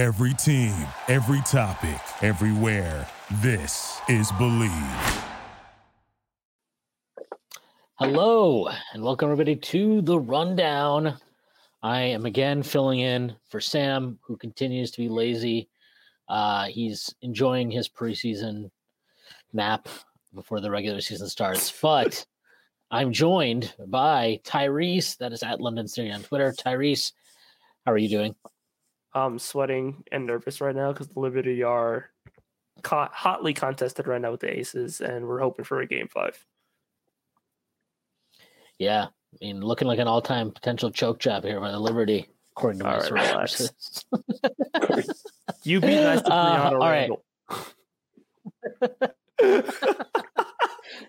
Every team, every topic, everywhere. This is Bleav. Hello, and welcome everybody to the rundown. I am again filling in for Sam, who continues to be lazy. Uh, he's enjoying his preseason nap before the regular season starts, but I'm joined by Tyrese. That is at London City on Twitter. Tyrese, how are you doing? I'm sweating and nervous right now because the Liberty are co- hotly contested right now with the Aces, and we're hoping for a game five. Yeah, I mean, looking like an all-time potential choke job here by the Liberty, according to my All right, sources. You beat nice to Uh, all right.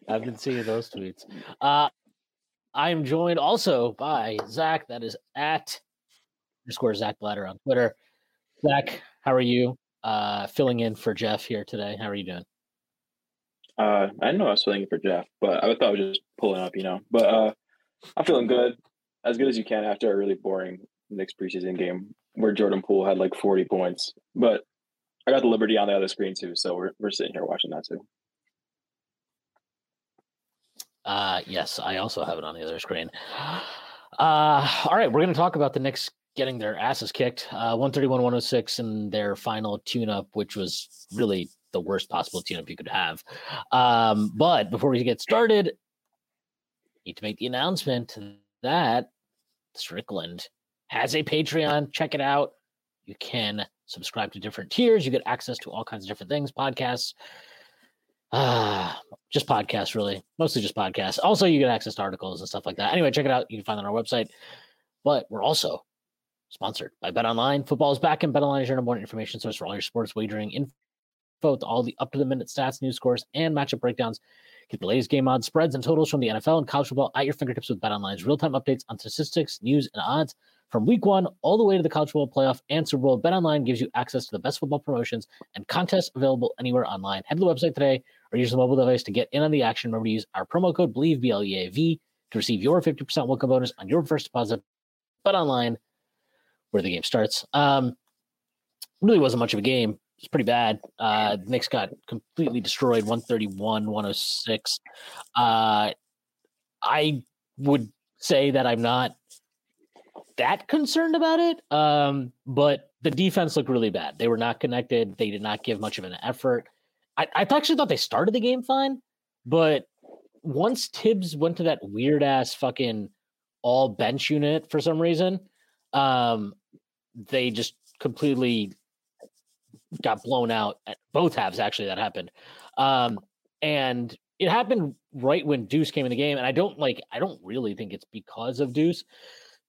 I've been seeing those tweets. Uh, I'm joined also by Zach. That is at underscore Zach Blatter on Twitter. Zach, how are you? Uh, filling in for Jeff here today. How are you doing? Uh, I didn't know I was filling in for Jeff, but I thought I was just pulling up, you know. But uh, I'm feeling good, as good as you can after a really boring Knicks preseason game where Jordan Poole had like 40 points. But I got the Liberty on the other screen too, so we're we're sitting here watching that too. Uh, yes, I also have it on the other screen. Uh, all right, we're going to talk about the Knicks getting their asses kicked. Uh, 131 106 in their final tune up, which was really the worst possible tune up you could have. Um, but before we get started, need to make the announcement that Strickland has a Patreon. Check it out. You can subscribe to different tiers. You get access to all kinds of different things, podcasts, uh, just podcasts, really. Mostly just podcasts. Also, you get access to articles and stuff like that. Anyway, check it out. You can find it on our website. But we're also sponsored by Bet Online. Football is back, and Bet Online is your number one information source for all your sports wagering info, with all the up to the minute stats, news scores, and matchup breakdowns. Get the latest game odds, spreads, and totals from the NFL and college football at your fingertips with Bet Online's real time updates on statistics, news, and odds from week one all the way to the college football playoff and Super Bowl. Bet Online gives you access to the best football promotions and contests available anywhere online. Head to the website today or use the mobile device to get in on the action. Remember to use our promo code BLEAV, B L E A V, to receive your 50% welcome bonus on your first deposit. Bet Online, where the game starts. Um, really wasn't much of a game. It's pretty bad. Uh, Knicks got completely destroyed, 131, 106. Uh, I would say that I'm not that concerned about it. Um, but the defense looked really bad. They were not connected. They did not give much of an effort. I, I actually thought they started the game fine, but once Thibs went to that weird ass fucking all bench unit for some reason, um, they just completely got blown out at both halves. Actually, that happened, um, and it happened right when Deuce came in the game. And I don't like, I don't really think it's because of Deuce,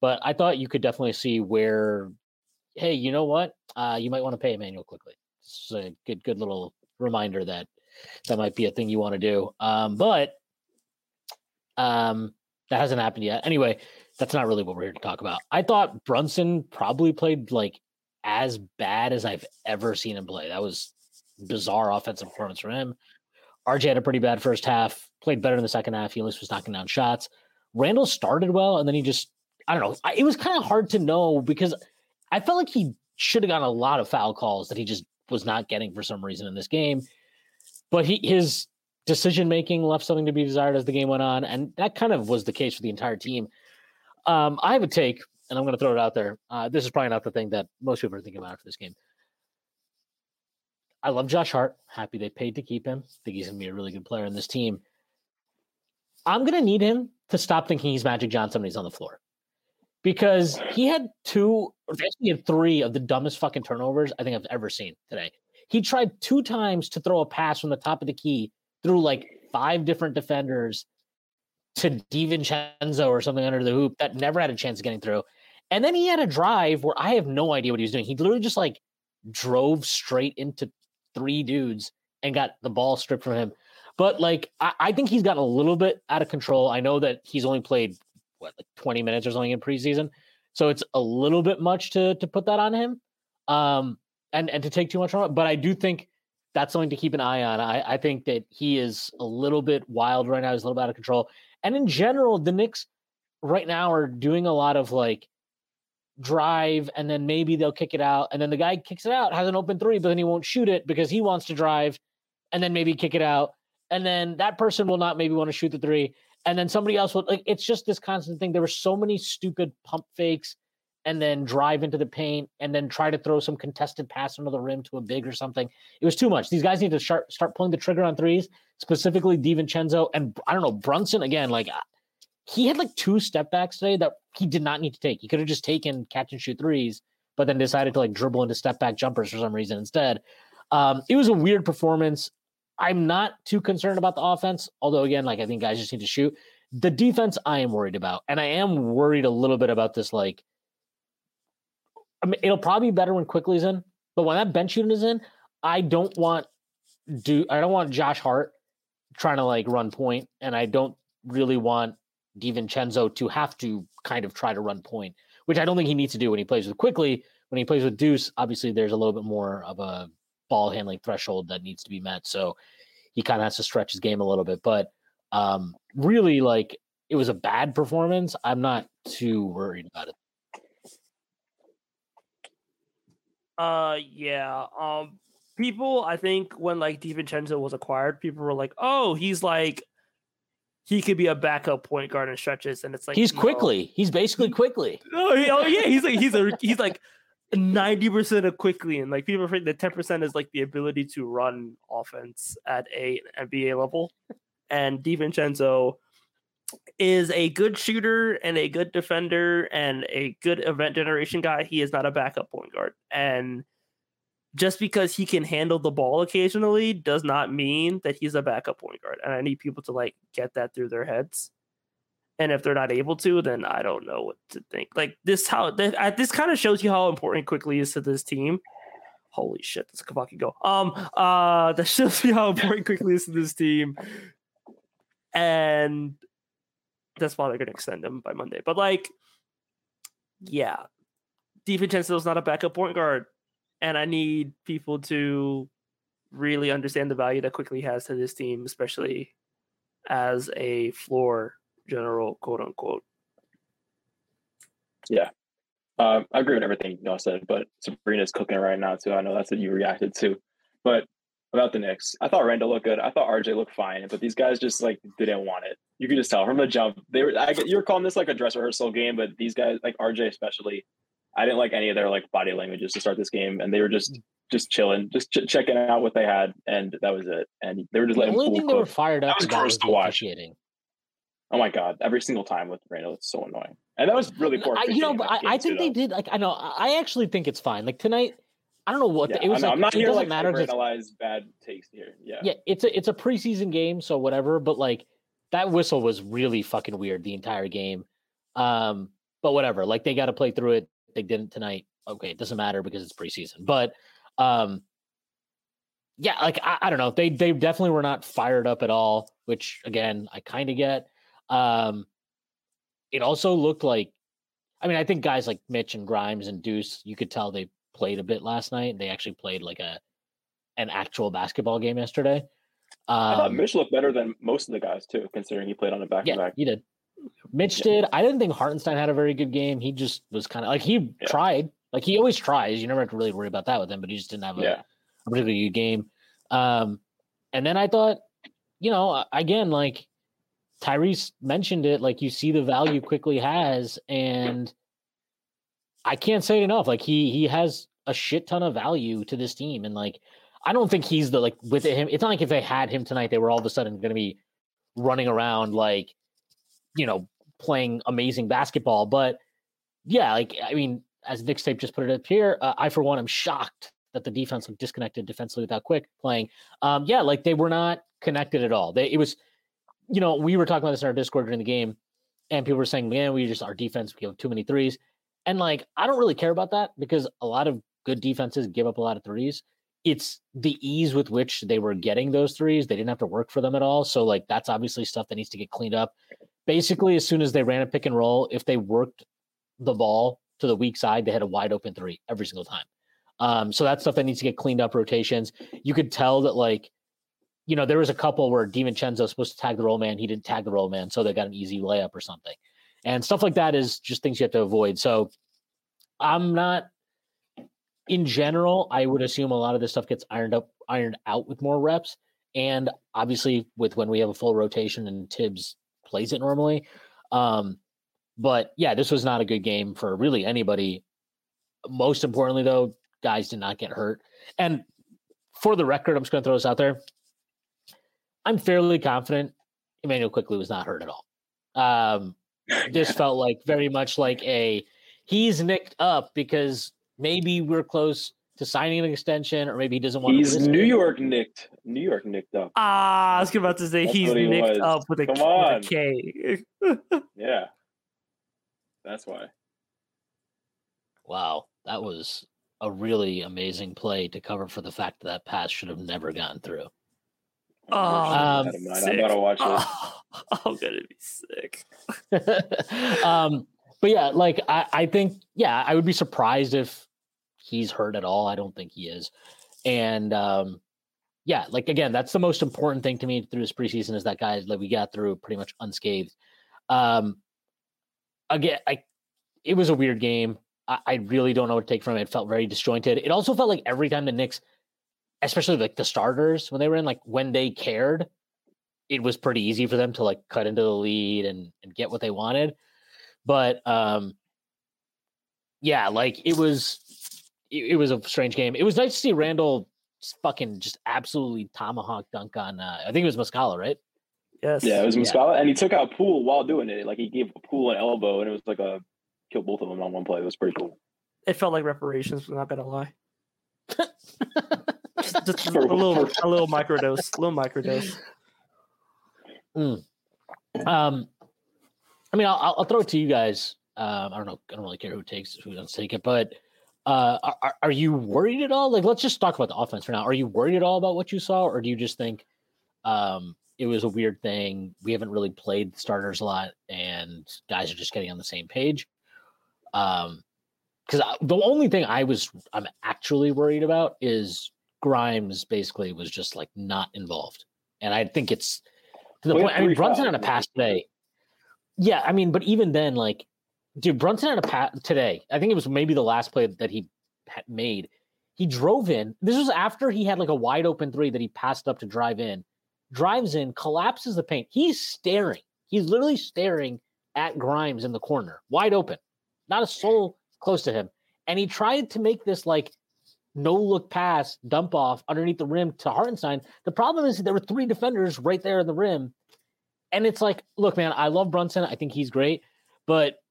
but I thought you could definitely see where, hey, you know what, uh, you might want to pay Immanuel Quickley. It's a good, good little reminder that that might be a thing you want to do. Um, but um, that hasn't happened yet. Anyway, that's not really what we're here to talk about. I thought Brunson probably played like as bad as I've ever seen him play. That was bizarre offensive performance from him. RJ had a pretty bad first half, played better in the second half. He at least was knocking down shots. Randle started well, and then he just, I don't know. I, it was kind of hard to know because I felt like he should have gotten a lot of foul calls that he just was not getting for some reason in this game. But he his decision making left something to be desired as the game went on, and that kind of was the case for the entire team. Um, I have a take, and I'm going to throw it out there. Uh, this is probably not the thing that most people are thinking about after this game. I love Josh Hart. Happy they paid to keep him. I think he's going to be a really good player in this team. I'm going to need him to stop thinking he's Magic Johnson when he's on the floor because he had two, actually had three of the dumbest fucking turnovers I think I've ever seen today. He tried two times to throw a pass from the top of the key through like five different defenders to DiVincenzo or something under the hoop that never had a chance of getting through. And then he had a drive where I have no idea what he was doing. He literally just like drove straight into three dudes and got the ball stripped from him. But like, I, I think he's gotten a little bit out of control. I know that he's only played what like 20 minutes or something in preseason, so it's a little bit much to to put that on him, um, and and to take too much from it. But I do think that's something to keep an eye on. I, I think that he is a little bit wild right now. He's a little bit out of control. And in general, the Knicks right now are doing a lot of like drive and then maybe they'll kick it out and then the guy kicks it out has an open three but then he won't shoot it because he wants to drive and then maybe kick it out and then that person will not maybe want to shoot the three and then somebody else will like it's just this constant thing. There were so many stupid pump fakes and then drive into the paint and then try to throw some contested pass under the rim to a big or something. It was too much. These guys need to start start pulling the trigger on threes specifically DiVincenzo and I don't know Brunson again like he had like two step backs today that he did not need to take. He could have just taken catch and shoot threes, but then decided to like dribble into step back jumpers for some reason instead. Um, it was a weird performance. I'm not too concerned about the offense, although again, like I think guys just need to shoot. The defense I am worried about, and I am worried a little bit about this. Like, I mean, it'll probably be better when Quickley's in, but when that bench unit is in, I don't want do I don't want Josh Hart trying to like run point, and I don't really want DiVincenzo to have to kind of try to run point, which I don't think he needs to do when he plays with Quickley. When he plays with Deuce, obviously there's a little bit more of a ball handling threshold that needs to be met. So he kind of has to stretch his game a little bit. But um, really, like it was a bad performance. I'm not too worried about it. Uh, yeah. Um, people, I think when like DiVincenzo was acquired, people were like, "Oh, he's like he could be a backup point guard in stretches, and it's like he's no. Quickley. He's basically Quickley. Oh, he- oh yeah, he's like he's a he's like ninety percent of Quickley, and like people think that ten percent is like the ability to run offense at a NBA level, and DiVincenzo is a good shooter and a good defender and a good event generation guy. He is not a backup point guard, and just because he can handle the ball occasionally does not mean that he's a backup point guard. And I need people to like get that through their heads. And if they're not able to, then I don't know what to think. Like this, how this, kind of shows you how important Quickley is to this team. Holy shit, this could fucking go. Um, uh, that shows you how important Quickley is to this team, and that's why they're gonna extend him by Monday. But like, yeah, DiVincenzo is not a backup point guard and I need people to really understand the value that Quickley has to this team, especially as a floor general, quote unquote. Yeah. Um, I agree with everything y'all said, but Sabrina's cooking right now too. I know that's what you reacted to. But about the Knicks, I thought Randle looked good. I thought RJ looked fine, but these guys just like didn't want it. You could just tell from the jump. They were. I, you were calling this like a dress rehearsal game, but these guys, like RJ especially, I didn't like any of their like body languages to start this game, and they were just just chilling, just ch- checking out what they had, and that was it. And they were just The letting only Poole thing they were fired up was about gross was to watch. Oh my god! Every single time with Randle, it's so annoying. And that was really poor. I, you know, but I, I think too, they though. did. Like, I know, I actually think it's fine. Like tonight, I don't know what Yeah, the, it was I'm, like. I'm not it here doesn't like matter. analyze bad takes here. Yeah. yeah, it's a it's a preseason game, so whatever. But like that whistle was really fucking weird the entire game. Um, but whatever. Like they got to play through it. They didn't tonight. Okay, it doesn't matter because it's preseason. But um, yeah, like I, I don't know. They they definitely were not fired up at all, which again I kind of get. Um, it also looked like, I mean, I think guys like Mitch and Grimes and Deuce, you could tell they played a bit last night. They actually played like a an actual basketball game yesterday. I thought Um, Mitch looked better than most of the guys too, considering he played on a back to yeah, back. you did. Mitch did. I didn't think Hartenstein had a very good game. He just was kind of like he Yeah. tried. Like he always tries. You never have to really worry about that with him, but he just didn't have a, Yeah. a particularly good game. Um, and then I thought, you know, again, like Tyrese mentioned it, like you see the value Quickley has, and I can't say it enough. Like he he has a shit ton of value to this team, and like I don't think he's the like with him. It's not like if they had him tonight, they were all of a sudden going to be running around like you know playing amazing basketball. But yeah, like I mean, as Nick's tape just put it up here, uh, I for one am shocked that the defense looked disconnected defensively without Quick playing. Um, yeah, like they were not connected at all. They it was, you know, we were talking about this in our Discord during the game, and people were saying, man, we just our defense we give too many threes, and like I don't really care about that because a lot of good defenses give up a lot of threes. It's the ease with which they were getting those threes. They didn't have to work for them at all. So like that's obviously stuff that needs to get cleaned up. Basically, as soon as they ran a pick and roll, if they worked the ball to the weak side, they had a wide open three every single time. Um, so that's stuff that needs to get cleaned up. Rotations. You could tell that like, you know, there was a couple where DiVincenzo was supposed to tag the roll man, he didn't tag the roll man, so they got an easy layup or something, and stuff like that is just things you have to avoid. So I'm not. In general, I would assume a lot of this stuff gets ironed up, ironed out with more reps, and obviously with when we have a full rotation and Thibs plays it normally. Um, but yeah, this was not a good game for really anybody. Most importantly, though, guys did not get hurt. And for the record, I'm just going to throw this out there. I'm fairly confident Immanuel Quickley was not hurt at all. Um, this felt like very much like a he's nicked up because maybe we're close to signing an extension, or maybe he doesn't want. He's to New. York nicked. New York nicked up. Ah, I was about to say That's he's he nicked was. up with a, Come with a on. K. Yeah. That's why. Wow, that was a really amazing play to cover for the fact that that pass should have never gotten through. Oh, Um, Never mind, sick. I gotta watch it. Oh, I'm gonna be sick. um, but yeah, like I, I think, yeah, I would be surprised if he's hurt at all. I don't think he is. And um, yeah, like again, that's the most important thing to me through this preseason is that guys like we got through pretty much unscathed. Um, again, I it was a weird game. I, I really don't know what to take from it. It felt very disjointed. It also felt like every time the Knicks, especially like the starters when they were in, like when they cared, it was pretty easy for them to like cut into the lead and, and get what they wanted. But um yeah, like it was it, it was a strange game. It was nice to see Randle just fucking just absolutely tomahawk dunk on uh, I think it was Muscala, right? Yes. Yeah, it was Yeah. Muscala, and he took out Poole while doing it. Like he gave Poole an elbow, and it was like a kill both of them on one play. It was pretty cool. It felt like reparations. I'm not gonna lie. Just, just a little, for- a little microdose, a little microdose. Um, I mean, I'll, I'll- I'll throw it to you guys. Um, I don't know. I don't really care who takes who doesn't take it, but uh, are- are, you worried at all? Like, let's just talk about the offense for now. Are you worried at all about what you saw, or do you just think um, it was a weird thing? We haven't really played starters a lot, and guys are just getting on the same page. Um, because the only thing I was I'm actually worried about is Grimes. Basically, was just like not involved, and I think it's to the We point. I mean, Brunson had a pass today. Yeah, I mean, but even then, like, dude, Brunson had a pass today. I think it was maybe the last play that he made. He drove in. This was after he had like a wide open three that he passed up to drive in. Drives in, collapses the paint. He's staring. He's literally staring at Grimes in the corner, wide open, not a soul close to him. And he tried to make this like no look pass, dump off underneath the rim to Hartenstein. The problem is there were three defenders right there in the rim. And it's like, look, man, I love Brunson. I think he's great, but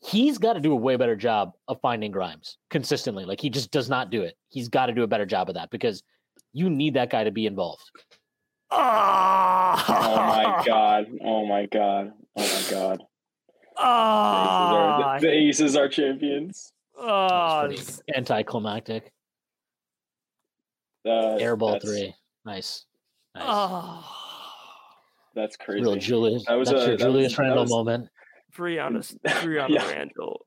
he's got to do a way better job of finding Grimes consistently. Like he just does not do it. He's got to do a better job of that because you need that guy to be involved. Ah! Oh my god! Oh my god! Oh my god! Ah! the, the Aces are champions. Ah, That anticlimactic. Uh, Airball three. Nice. Nice. ah. That's crazy. Real Julius. That was that's a- your that Julius was- that Randle was- moment. Breanna, Breanna Yeah. Randle.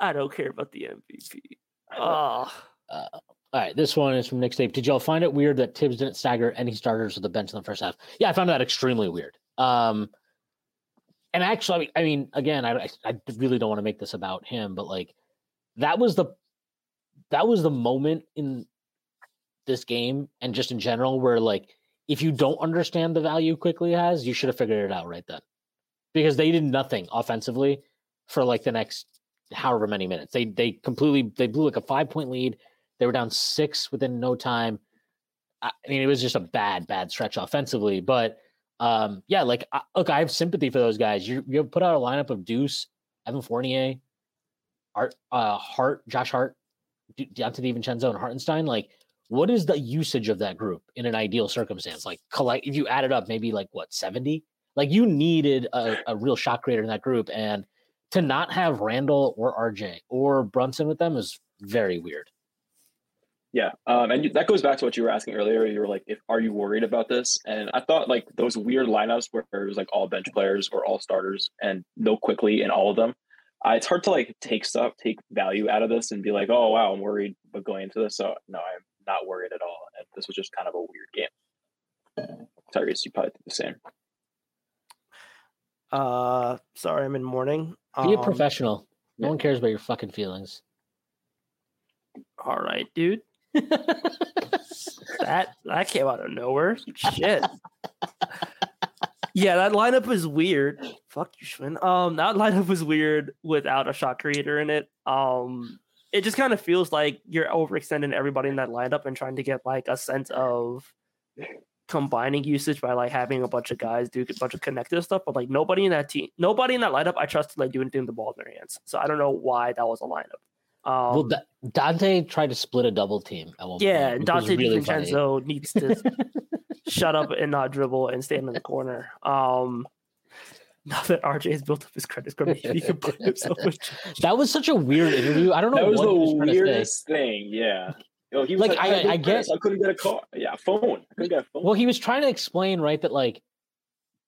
I don't care about the MVP. Ah, All right, this one is from Nick State. Did y'all find it weird that Thibs didn't stagger any starters with the bench in the first half? Yeah, I found that extremely weird. Um, and actually, I mean, again, I, I really don't want to make this about him, but like that was the that was the moment in this game and just in general where like if you don't understand the value Quickley has, you should have figured it out right then, because they did nothing offensively for like the next however many minutes. They they completely they blew like a five point lead. They were down six within no time. I mean, it was just a bad, bad stretch offensively. But um, yeah, like I, look, I have sympathy for those guys. You you put out a lineup of Deuce, Evan Fournier, Art, uh, Hart, Josh Hart, De- Donte DiVincenzo, and Hartenstein. Like, what is the usage of that group in an ideal circumstance? Like, collect if you add it up, maybe like what seventy. Like, you needed a, a real shot creator in that group, and to not have Randle or RJ or Brunson with them is very weird. Yeah, um, and you, that goes back to what you were asking earlier. You were like, "If are you worried about this?" And I thought like those weird lineups where it was like all bench players or all starters and no Quickley in all of them. Uh, it's hard to like take stuff, take value out of this, and be like, "Oh wow, I'm worried," but going into this, so no, I'm not worried at all. And this was just kind of a weird game. Tyrese, you probably think the same. Uh, sorry, I'm in mourning. Be a Um, professional. No one cares about your fucking feelings. All right, dude. that that came out of nowhere. Shit. yeah, that lineup is weird. Fuck you, Shwin. Um, that lineup was weird without a shot creator in it. Um, it just kind of feels like you're overextending everybody in that lineup and trying to get like a sense of combining usage by like having a bunch of guys do a bunch of connected stuff, but like nobody in that team, nobody in that lineup, I trusted like doing anything the ball in their hands. So I don't know why that was a lineup. Um, well, Da- Donte tried to split a double team at one yeah, point. which was Donte really funny. Needs to shut up and not dribble and stand in the corner. Um, now that RJ has built up his credit score, maybe he can put himself with That was such a weird interview. I don't know That was what was the trying weirdest thing. Yeah. Yo, he was Like, like, I- I, I get- I couldn't get a car. Yeah, phone. I couldn't get a phone. Well, he was trying to explain, right, that like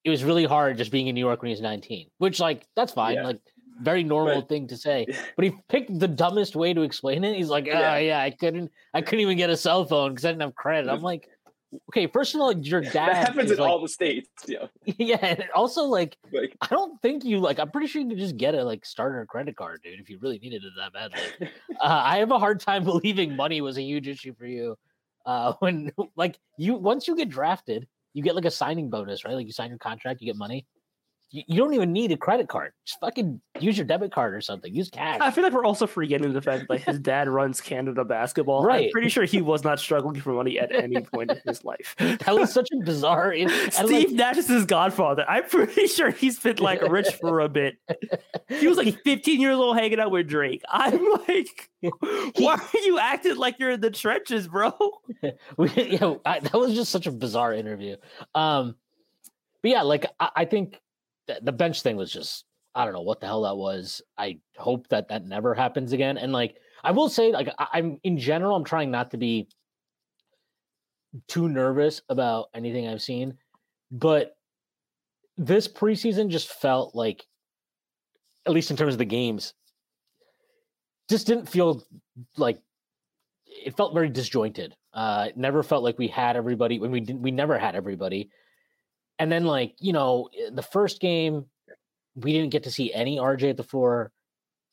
it was really hard just being in New York when he was 19, which like that's fine, Yeah. like very normal But- thing to say. But he picked the dumbest way to explain it. He's like, oh Yeah. yeah, I couldn't, I couldn't even get a cell phone because I didn't have credit. I'm like, okay, first of all, your dad that happens in like, all the states. Yeah. yeah, and also like Like, I don't think you like. I'm pretty sure you could just get a like starter credit card, dude, if you really needed it that badly. uh, I have a hard time believing money was a huge issue for you. Uh, when like you once you get drafted, you get like a signing bonus, right? Like you sign your contract, you get money. You, you don't even need a credit card. Just fucking use your debit card or something. Use cash. I feel like we're also forgetting the fact that his dad runs Canada basketball. I'm Right. pretty sure he was not struggling for money at any point in his life. that was such a bizarre. in- Steve like, Nash is his godfather. I'm pretty sure he's been like rich for a bit. He was like 15 years old hanging out with Drake. I'm like, why are you acting like you're in the trenches, bro? we, you I, that was just such a bizarre interview. Um, but yeah, like I, I think th- the bench thing was just I don't know what the hell that was. I hope that that never happens again. And like I will say, like I, I'm in general, I'm trying not to be too nervous about anything I've seen, but this preseason just felt like, at least in terms of the games, just didn't feel like it felt very disjointed. Uh, it never felt like we had everybody when we didn't. We never had everybody. And then, like you know, eh, the first game, we didn't get to see any RJ at the floor.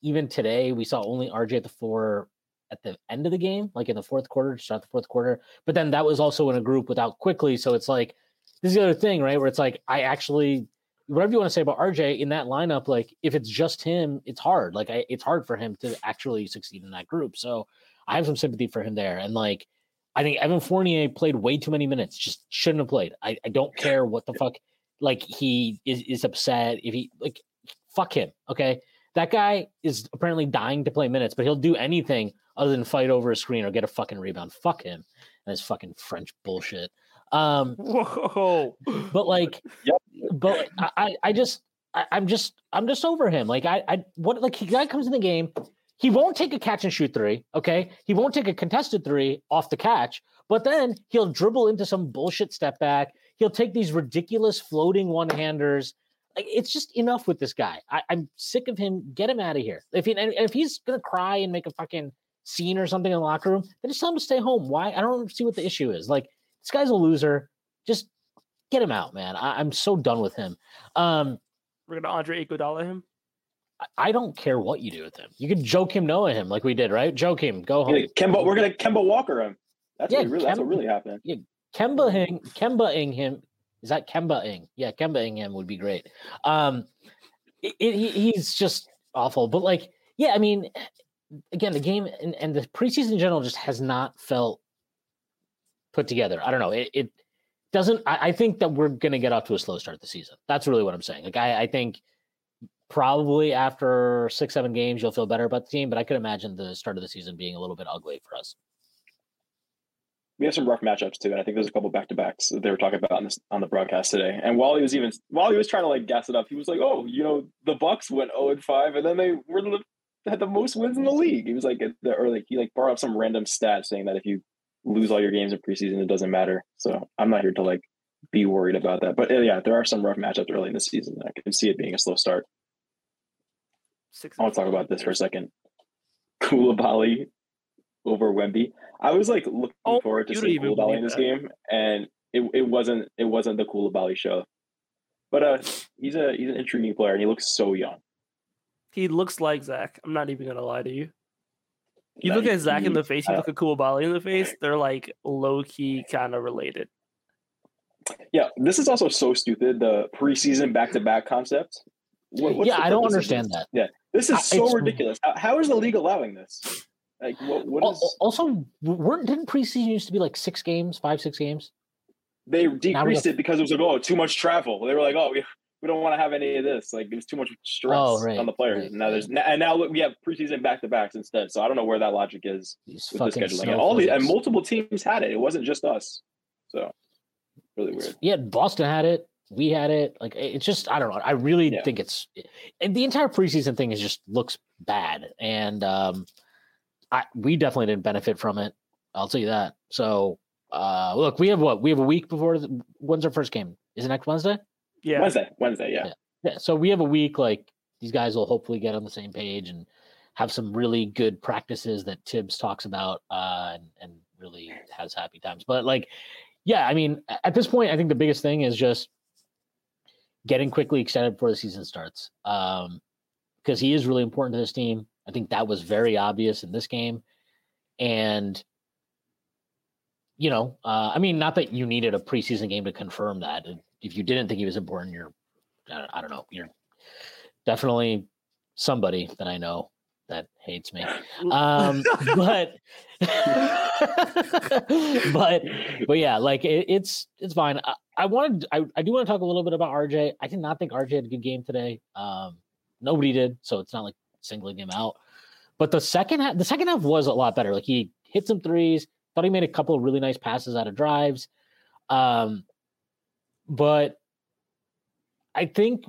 Even today, we saw only RJ at the floor at the end of the game, like in the fourth quarter, to start the fourth quarter. But then that was also in a group without Quickley. So it's like this is the other thing, right? Where it's like I actually whatever you want to say about RJ in that lineup, like if it's just him, it's hard. Like I, it's hard for him to actually succeed in that group. So I have some sympathy for him there. And like I think Evan Fournier played way too many minutes. Just shouldn't have played. I, I don't care what the fuck. Like he is is upset if he like fuck him. Okay, that guy is apparently dying to play minutes, but he'll do anything other than fight over a screen or get a fucking rebound. Fuck him and his fucking French bullshit. Um, Whoa. but like, Yep. but I, I, just, I, I'm just, I'm just over him. Like, I, I, what, like, he guy comes in the game, he won't take a catch and shoot three. Okay, he won't take a contested three off the catch, but then he'll dribble into some bullshit step back. He'll take these ridiculous floating one handers. Like, it's just enough with this guy. I, I'm sick of him. Get him out of here. If he, and if he's gonna cry and make a fucking scene or something in the locker room, then just tell him to stay home. Why? I don't see what the issue is. Like, this guy's a loser. Just get him out, man. I, I'm so done with him. Um, We're gonna Andre Iguodala him. I- don't care what you do with him. You could joke him, Noah him, like we did, right? Joke him, go home. Yeah, Kemba, we're gonna Kemba Walker him. That's Yeah, what really, that's what Kemba- really happened. Kemba ing, Kemba ing him. Is that Kemba ing? Yeah, Kemba ing him would be great. Um, it, it- he's just awful. But like, yeah, I mean, again, the game and, and the preseason in general just has not felt put together. I don't know. It, it doesn't. I, I think that we're gonna get off to a slow start the season. That's really what I'm saying. Like, I, I think probably after six, seven games, you'll feel better about the team. But I could imagine the start of the season being a little bit ugly for us. We have some rough matchups too, and I think there's a couple back to backs that they were talking about on this on the broadcast today. And while he was even while he was trying to like gas it up, he was like, "Oh, you know, the Bucks went 0 and 5, and then they were the had the most wins in the league." He was like, the, or like he like up some random stat saying that if you lose all your games in preseason, it doesn't matter. So I'm not here to like be worried about that. But uh, yeah, there are some rough matchups early in the season. I can see it being a slow start. Six. I want to talk about this for a second. Coulibaly over Wemby. I was like looking Oh, forward to seeing Coulibaly in this that. game, and it, it wasn't it wasn't the Coulibaly show. But uh, he's a he's an intriguing player, and he looks so young. He looks like Zach. I'm not even gonna lie to you. You look at Zach in the face, you look at Coulibaly in the face. They're like low key kind of related. Yeah, this is also so stupid. The preseason back to back concept. What, yeah, I don't understand that. This is I- so ridiculous. How, how is the league allowing this? Like, what, what is? Also, weren't didn't preseason used to be like six games, five, six games? They decreased it because it was like, oh, too much travel. They were like, oh, we, we don't want to have any of this. Like, it was too much stress Oh, right, on the players. right, and now there's and now we have preseason back to backs instead. So I don't know where that logic is These with the scheduling. And all the and multiple teams had it. It wasn't just us. So really weird. Yeah, Boston had it. We had it. Like it's just I don't know. I really Yeah. think it's and the entire preseason thing is just looks bad, and um, I we definitely didn't benefit from it. I'll tell you that. So uh, look, we have what we have a week before. The, when's our first game? Is it next Wednesday? Yeah. Wednesday, Wednesday, yeah. Yeah. Yeah. So we have a week. Like these guys will hopefully get on the same page and have some really good practices that Thibs talks about uh, and and really has happy times. But like, yeah, I mean, at this point, I think the biggest thing is just getting Quickley extended before the season starts. Um, because he is really important to this team. I think that was very obvious in this game. And you know, uh, I mean, not that you needed a preseason game to confirm that. If you didn't think he was important, you're, I don't, I don't know, you're definitely somebody that I know that hates me. Um, but, but, but yeah, like it, it's it's fine. I, I wanted, I, I do want to talk a little bit about RJ. I did not think RJ had a good game today. Um, nobody did, so it's not like singling him out. But the second half, the second half was a lot better. Like he hit some threes. Thought he made a couple of really nice passes out of drives. Um, but I think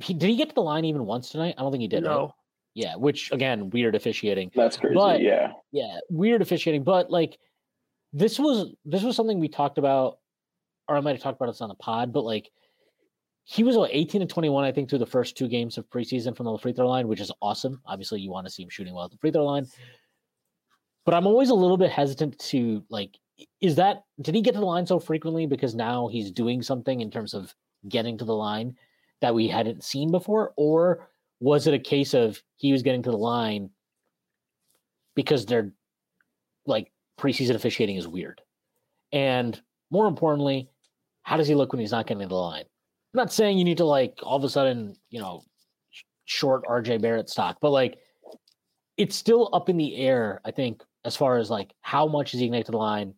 he did he get to the line even once tonight? I don't think he did. No. Yeah, which again, weird officiating. That's crazy. But- yeah. Yeah, weird officiating. But like, this was this was something we talked about, or I might have talked about this on the pod. But like, he was what, 18 and 21, I think, through the first two games of preseason from the free throw line, which is awesome. Obviously, you want to see him shooting well at the free throw line. But I'm always a little bit hesitant to like, is that did he get to the line so frequently because now he's doing something in terms of getting to the line that we hadn't seen before, or was it a case of he was getting to the line because they're like preseason officiating is weird, and more importantly, how does he look when he's not getting to the line? I'm not saying you need to like all of a sudden, you know, short RJ Barrett stock, but like it's still up in the air, I think, as far as like how much is he going to the line?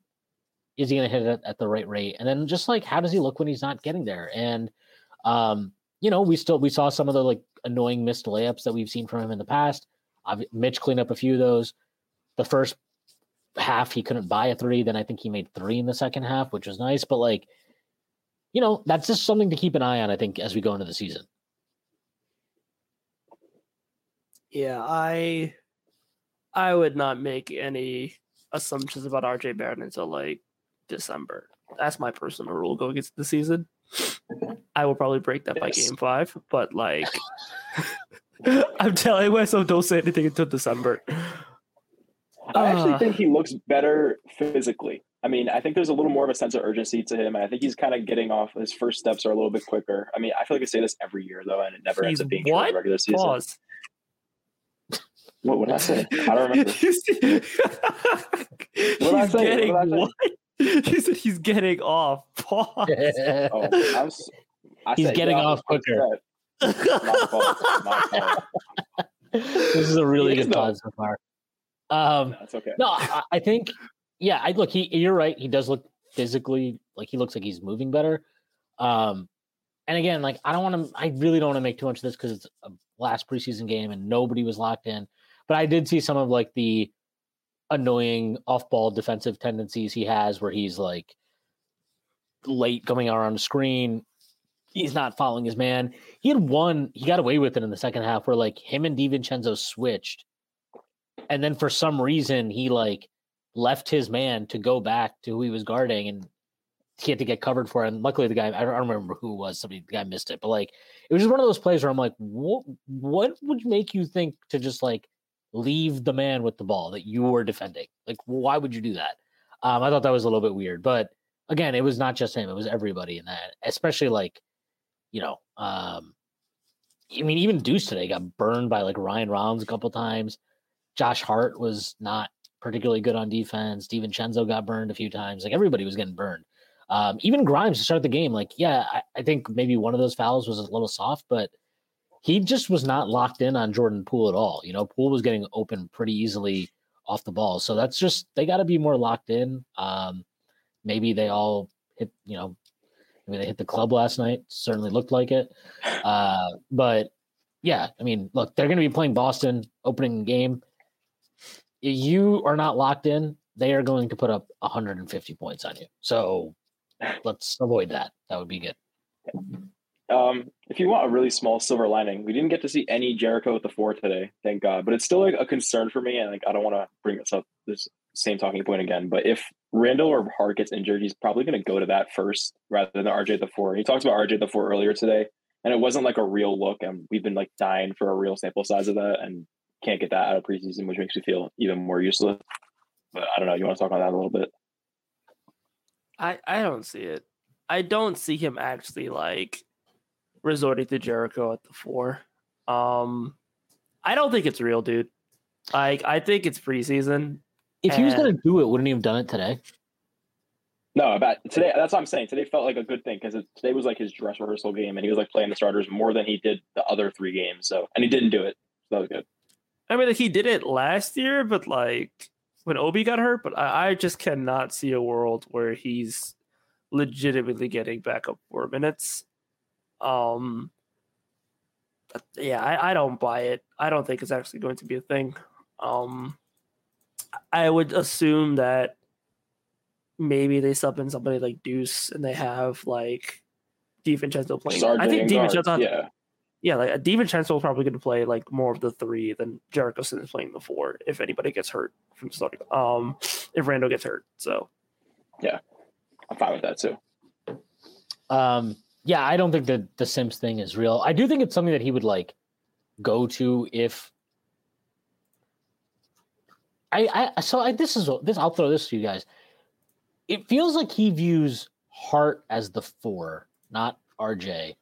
Is he going to hit it at the right rate? And then just like how does he look when he's not getting there? And um, you know, we still we saw some of the like annoying missed layups that we've seen from him in the past. Obvi- Mitch cleaned up a few of those. The first half he couldn't buy a three, then I think he made three in the second half, which was nice. But like, you know, that's just something to keep an eye on, I think, as we go into the season. Yeah, I I would not make any assumptions about RJ Barrett until like December. That's my personal rule going into the season. I will probably break that by game five, but like I'm telling myself don't say anything until December. I actually think he looks better physically. I mean, I think there's a little more of a sense of urgency to him. I think he's kind of getting off. His first steps are a little bit quicker. I mean, I feel like I say this every year though, and it never ends up being true in the regular season. Pause. What would I say? I don't remember. You see- did I he's say? What getting did I say? what? You said he's getting off. Pause. Oh, I was, I He's said, getting off quicker. My fault. My fault. this is a really good though. pod so far. Um, That's okay. no, I, I think, yeah, I look. He, you're right. He does look physically like he looks like he's moving better. Um, and again, like I don't want to. I really don't want to make too much of this because it's a last preseason game and nobody was locked in. But I did see some of like the annoying off-ball defensive tendencies he has, where he's like late coming around the screen. He's not following his man. He had one. He got away with it in the second half, where like him and DiVincenzo switched, and then for some reason he like left his man to go back to who he was guarding, and he had to get covered for it. And luckily, the guy I don't, remember who was. Somebody the guy missed it, but like it was just one of those plays where I'm like, what what would make you think to just like leave the man with the ball that you were defending? Like, why would you do that? Um, I thought that was a little bit weird, but again, it was not just him; it was everybody in that, especially like you know, um, I mean, even Deuce today got burned by like Ryan Rollins a couple times. Josh Hart was not particularly good on defense. DiVincenzo got burned a few times. Like everybody was getting burned. Um, even Grimes to start the game, like, yeah, I, I, think maybe one of those fouls was a little soft, but he just was not locked in on Jordan Poole at all. You know, Poole was getting open pretty easily off the ball. So that's just they got to be more locked in. Um, maybe they all hit, you know, maybe they hit the club last night. Certainly looked like it. Uh, but yeah, I mean, look, they're going to be playing Boston opening game. You are not locked in. They are going to put up 150 points on you. So let's avoid that. That would be good. Um, if you want a really small silver lining, we didn't get to see any Jericho at the four today, thank God. But it's still like a concern for me, and like I don't want to bring this up this same talking point again. But if Randle or Hart gets injured, he's probably going to go to that first rather than RJ at the four. He talked about RJ at the four earlier today, and it wasn't like a real look, and we've been like dying for a real sample size of that, and can't get that out of preseason, which makes me feel even more useless. But I don't know. You want to talk on that a little bit? I I don't see it. I don't see him actually like resorting to Jericho at the four. Um, I don't think it's real, dude. Like, I think it's preseason. If he was going to do it, wouldn't he have done it today? No, about today. That's what I'm saying. Today felt like a good thing because today was like his dress rehearsal game, and he was like playing the starters more than he did the other three games. So, and he didn't do it. So that was good. I mean, like he did it last year, but like when Obi got hurt. But I, I just cannot see a world where he's legitimately getting back up four minutes. Um, yeah, I, I don't buy it. I don't think it's actually going to be a thing. Um, I would assume that maybe they sub in somebody like Deuce and they have like DiVincenzo playing. Sargent I think DiVincenzo, yeah, yeah, like DiVincenzo is probably going to play like more of the three than Jericho is playing the four if anybody gets hurt from starting. Um, if Randle gets hurt, so yeah, I'm fine with that too. Um, yeah, I don't think that the Sims thing is real. I do think it's something that he would like go to if I I so I this is this I'll throw this to you guys. It feels like he views Hart as the four, not RJ.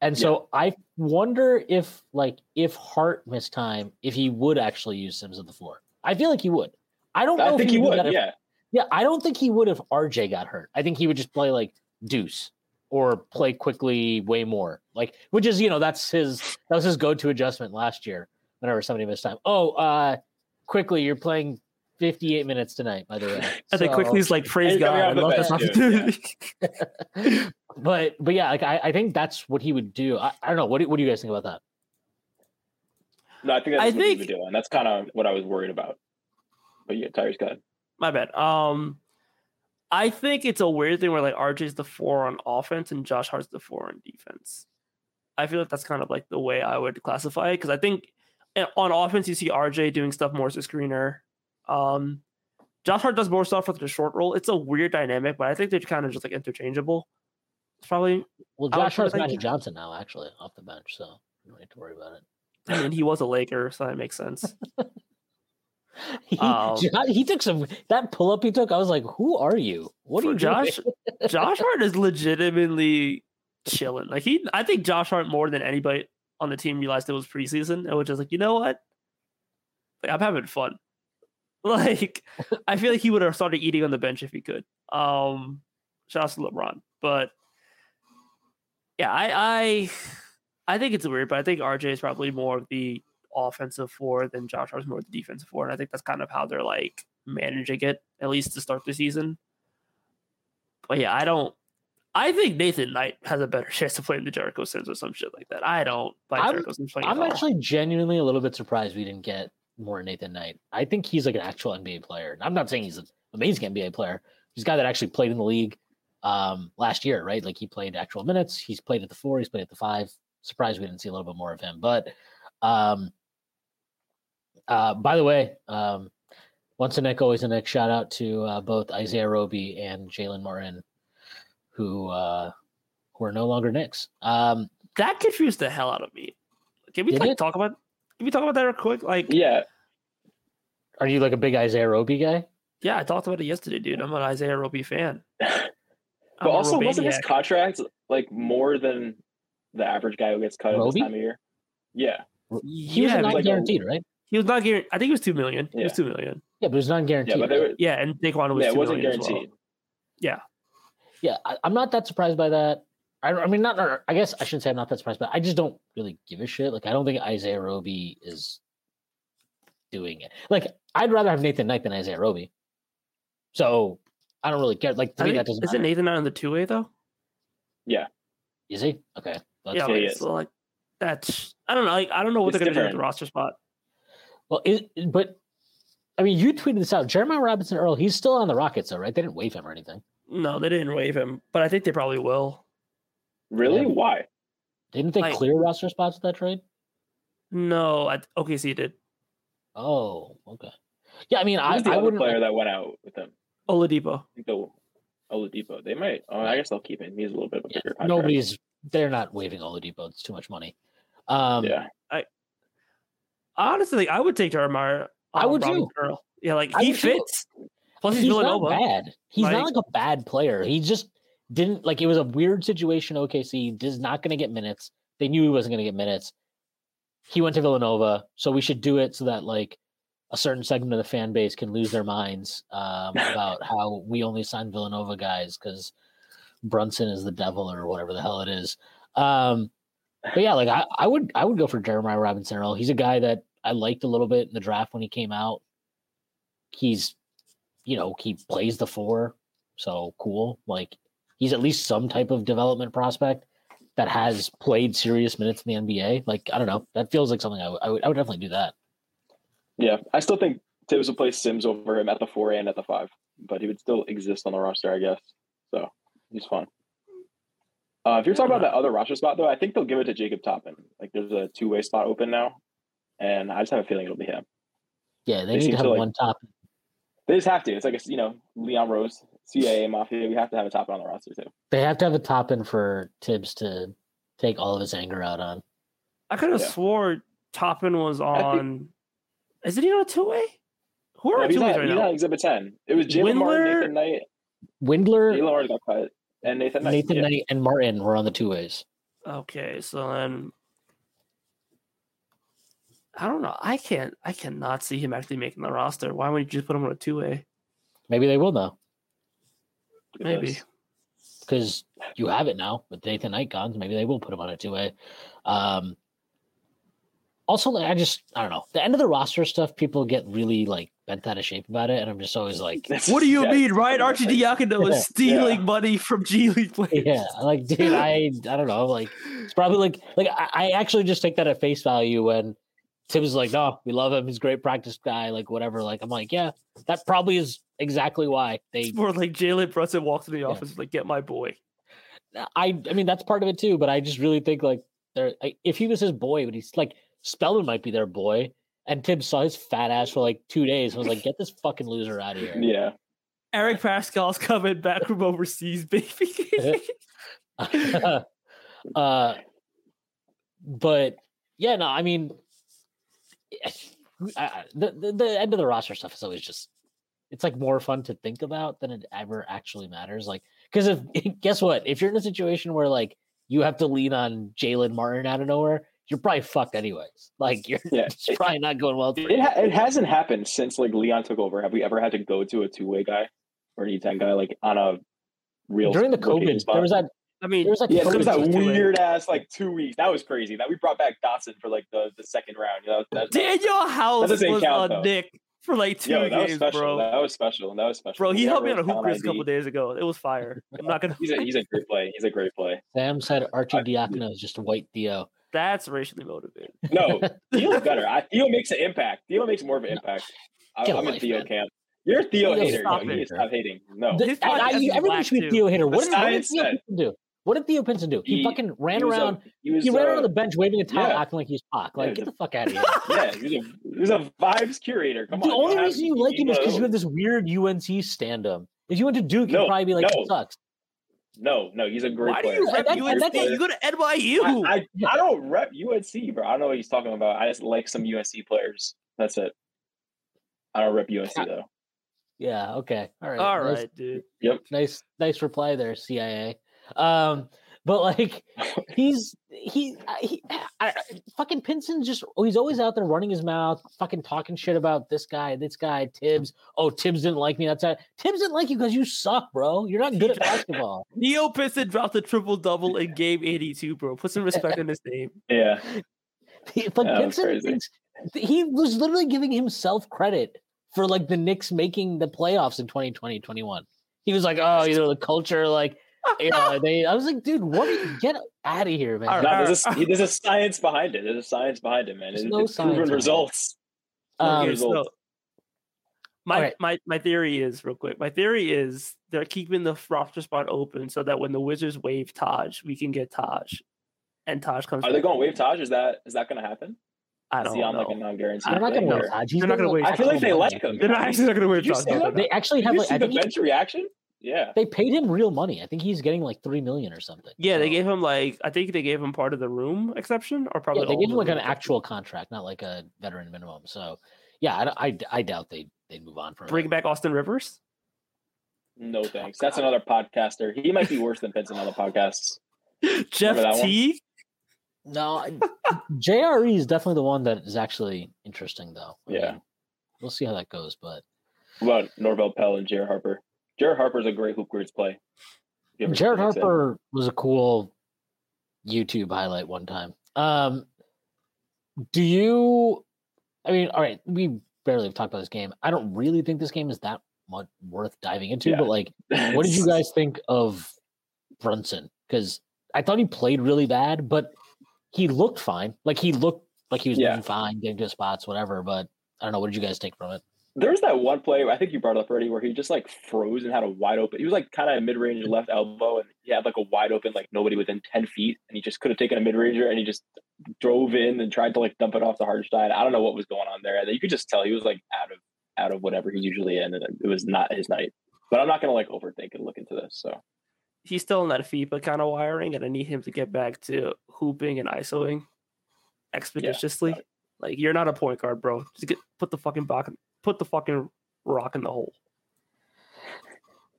And so yeah. I wonder if like if Hart missed time, if he would actually use Sims at the four. I feel like he would. I don't know I if think he, he would. If, yeah. Yeah, I don't think he would if RJ got hurt. I think he would just play like Deuce or play Quickley way more. Like, which is, you know, that's his that was his go-to adjustment last year whenever somebody missed time. Oh, uh Quickley, you're playing 58 minutes tonight, by the way. And so, they Quickley is like praise God. I love this opportunity. but but yeah, like I, I think that's what he would do. I, I don't know. What do, what do you guys think about that? No, I think that's I what think, he would do, and that's kind of what I was worried about. But yeah, Tyrese, go ahead. My bad. Um I think it's a weird thing where like RJ's the four on offense and Josh Hart's the four on defense. I feel like that's kind of like the way I would classify it because I think eh, on offense you see RJ doing stuff more as a screener. Um, Josh Hart does more stuff with the short roll. It's a weird dynamic, but I think they're kind of just like interchangeable. It's probably well. Josh Hart's Magic Johnson now, actually, off the bench, so you don't need to worry about it. I mean, he was a Laker, so that makes sense. He, um, he took some that pull up he took. I was like, "Who are you? What are you Josh? Josh Hart is legitimately chilling. Like he, I think Josh Hart more than anybody on the team realized it was preseason and was just like, you know what? Like, I'm having fun. Like I feel like he would have started eating on the bench if he could. Um, shout out to LeBron, but yeah, I I I think it's weird, but I think RJ is probably more of the offensive four than Josh Hart's more the defensive four, and I think that's kind of how they're like managing it at least to start the season. But yeah, I don't. I think Nathan Knight has a better chance of playing the Jericho Sims or some shit like that. I don't. I'm, Jericho Sims playing I'm actually genuinely a little bit surprised we didn't get more Nathan Knight. I think he's like an actual NBA player. I'm not saying he's an amazing NBA player. He's a guy that actually played in the league um, last year, right? Like he played actual minutes. He's played at the four. He's played at the five. Surprised we didn't see a little bit more of him. But um, uh, by the way, um, once a Nick, always a Nick. Shout out to uh, both Isaiah Roby and Jalen Martin, who uh, who are no longer Knicks. Um, that confused the hell out of me. Can we like, talk about? Can we talk about that real quick? Like, yeah. Are you like a big Isaiah Roby guy? Yeah, I talked about it yesterday, dude. I'm an Isaiah Roby fan. but also, wasn't his contract like more than the average guy who gets cut at this time of year? Yeah. He yeah, was not like guaranteed, right? He was not guaranteed. I think it was two million. It was two million. Yeah, but it's not guaranteed. Yeah, but they were, Yeah, and Daquan was yeah, it two wasn't million as well. guaranteed. Yeah, yeah, I, I'm not that surprised by that. I, I mean, not. I guess I shouldn't say I'm not that surprised, but I just don't really give a shit. Like, I don't think Isaiah Roby is doing it. Like, I'd rather have Nathan Knight than Isaiah Roby. So I don't really care. Like, to I me, think, that doesn't. isn't matter. Nathan not in the two way though? Yeah. Is he okay? That's yeah, Yeah, like, so like that's I don't know. Like, I don't know what It's they're gonna do with the roster spot. Well, it, but I mean, you tweeted this out. Jeremiah Robinson Earl, he's still on the Rockets, though, right? They didn't waive him or anything. No, they didn't waive him, but I think they probably will. Really? Yeah. Why? Didn't they Like- clear roster spots with that trade? No, I, OKC did. Oh, okay. Yeah, I mean, I, Who's the I other wouldn't. player that went out with them? Oladipo. I think the Oladipo. They might. Oh, I guess they'll keep him. He's a little bit of a yeah, bigger nobody's. They're not waiving Oladipo. It's too much money. Um, Yeah. Honestly, I would take Jeremiah. I um, would too. Earl. Yeah, like I he would too. fits. Plus, he's, he's Villanova. not bad. He's not Like- like a bad player. He just didn't like. It was a weird situation. OKC is not going to get minutes. They knew he wasn't going to get minutes. He went to Villanova, so we should do it so that like a certain segment of the fan base can lose their minds um, about how we only sign Villanova guys because Brunson is the devil or whatever the hell it is. Um, but yeah, like I, I would I would go for Jeremiah Robinson Earl. He's a guy that I liked a little bit in the draft when he came out. He's, you know, he plays the four, so cool. Like he's at least some type of development prospect that has played serious minutes in the NBA. Like I don't know, that feels like something I would I would, I would definitely do that. Yeah. I still think Thibs would play Sims over him at the four and at the five, but he would still exist on the roster, I guess. So he's fun. Uh, if you're talking about that other roster spot, though, I think they'll give it to Jacob Toppin. Like, there's a two way spot open now, and I just have a feeling it'll be him. Yeah, they, They need seem to to, have like- one top. They just have to. It's like a you know Leon Rose, CIA Mafia. We have to have a Toppin on the roster too. They have to have a Toppin for Thibs to take all of his anger out on. I could have Yeah. swore Toppin was think- on. Is it he on a two way? Who are Yeah, two ways not, right he's now? not Exhibit Ten. It was Jaylen Martin, Windler- Nathan Knight. Windler, Jaylen Martin got cut, and Nathan Knight. Nathan yeah. Knight, and Martin were on the two ways. Okay, so then I don't know. I can't. I cannot see him actually making the roster. Why would you just put him on a two way? Maybe they will now Maybe. Because- because you have it now with Nathan Knight gone. Maybe they will put him on a two way. Um, also, like, I just I don't know the end of the roster stuff. People get really like bent out of shape about it, and I'm just always like, What do you yeah, mean, it's Ryan fucking Arcidiacono Yeah. is stealing money from G League players? yeah, like dude, I I don't know, like it's probably like like I, I actually just take that at face value when Tim's like, no, we love him, he's a great practice guy, like whatever. Like I'm like, yeah, that probably is exactly why they It's more like Jalen Brunson walks in the office like, "Get my boy." I I mean that's part of it too, but I just really think like there if he was his boy, but he's like Spellman might be their boy, and Tim saw his fat ass for like two days and was like, get this fucking loser out of here. Yeah, Eric Paschall's coming back from overseas, baby. uh, but yeah, no, I mean, I, the, the the end of the roster stuff is always just it's like more fun to think about than it ever actually matters. Like, because if guess what, if you're in a situation where like you have to lean on Jaylen Martin out of nowhere, you're probably fucked anyways. Like, you're Yeah, it's probably not going well. It ha- it hasn't happened since like Leon took over. Have we ever had to go to a two way guy or an E ten guy like on a real During the COVID, spot? there was that I mean, there was like Yeah, there was that COVID two-way. weird ass like two weeks. That was crazy. That we brought back Dotson for like the, the second round. You know, that, that, Danuel House was count, on though. Nick for like two yo, that was games, special. bro. That was special. That was special. Bro, he We helped me got on a rid hoop a couple days ago. It was fire. I'm not gonna. He's a he's a great play. He's a great play. Sam said Archie I- Diacono is just a white Theo. That's racially motivated. No, Theo's better. I, Theo makes an impact. Theo makes more of an impact. I, Get a I'm in Theo man. camp. You're a Theo Theo, hater. stop Yo, you it. need to stop hating. No, The- His I- I- everybody should be too. Theo hater. The What did, what did Theo said- do? What did Theo Pinson do? He, He- fucking ran he was a- around. he was he ran uh, around the bench waving a towel, yeah. acting like he's Pac. Like, Yeah, get the- the fuck out of here. yeah, he was a he was a vibes curator. Come the on. The only reason you like him is because you have this weird UNC stand-up. If you went to Duke, you'd No, probably be like, no. "It sucks." No, no, he's a great Why do player. you rep That- UNC? that- you go to NYU. I, I, I don't rep UNC, bro. I don't know what he's talking about. I just like some UNC players. That's it. I don't rep UNC though. Yeah. Okay. All right. All nice, right, dude. Yep. Nice, nice reply there, CIA. Um, but like he's he, he I, fucking Pinson just oh, he's always out there running his mouth, fucking talking shit about this guy, this guy, Thibs. Oh, Thibs didn't like me. That's that. Thibs didn't like you because you suck, bro. You're not good at basketball. Theo Pinson dropped a triple double in game 82, bro. Put some respect in his name. Yeah. but yeah, Pinson, he was literally giving himself credit for like the Knicks making the playoffs in 2020, 21. He was like, oh, you know, the culture, like yeah, they. I was like, dude, what? Are you, get out of here, man. No, there's, a, there's, a, science behind it. There's a science behind it, man. There's it, no it's proven results. Um, results. So my right. my my theory is real quick. My theory is they're keeping the roster spot open so that when the Wizards waive Taj, we can get Taj, and Taj comes. Are back. they going to waive Taj? Is that is that going to happen? I don't is he on know. like a non-guarantee? They're not going to waive Taj. They're not going to waive. I feel like they like him. They're not actually not going to waive Taj. They actually have like I think the bench reaction. Yeah. They paid him real money. I think he's getting like three million or something. Yeah, so. they gave him like I think they gave him part of the room exception or probably yeah, they gave him like an exception. actual contract, not like a veteran minimum. So yeah, I, I, I doubt they they move on from bring him. back Austin Rivers. No thanks. That's another podcaster. He might be worse than Vince in other podcasts. Jeff T. No, JRE is definitely the one that is actually interesting though. I yeah, mean, we'll see how that goes. But what about Norvel Pelle and Jared Harper? Jared Harper's a great hoop grid play. Jared Harper was a cool YouTube highlight one time. Um, do you? I mean, all right, we barely have talked about this game. I don't really think this game is that much worth diving into. Yeah. But like, what did you guys think of Brunson? Because I thought he played really bad, but he looked fine. Like he looked like he was yeah. moving fine, getting to spots, whatever. But I don't know. What did you guys take from it? There's that one play I think you brought up already where he just like froze and had a wide open. He was like kind of a mid range left elbow and he had like a wide open like nobody within ten feet and he just could have taken a mid ranger and he just drove in and tried to like dump it off the hard side. I don't know what was going on there. You could just tell he was like out of out of whatever he's usually in and it was not his night. But I'm not gonna like overthink and look into this. So he's still in that FIBA kind of wiring, and I need him to get back to hooping and isoing expeditiously. Yeah, like you're not a point guard, bro. Just get put the fucking back put the fucking rock in the hole.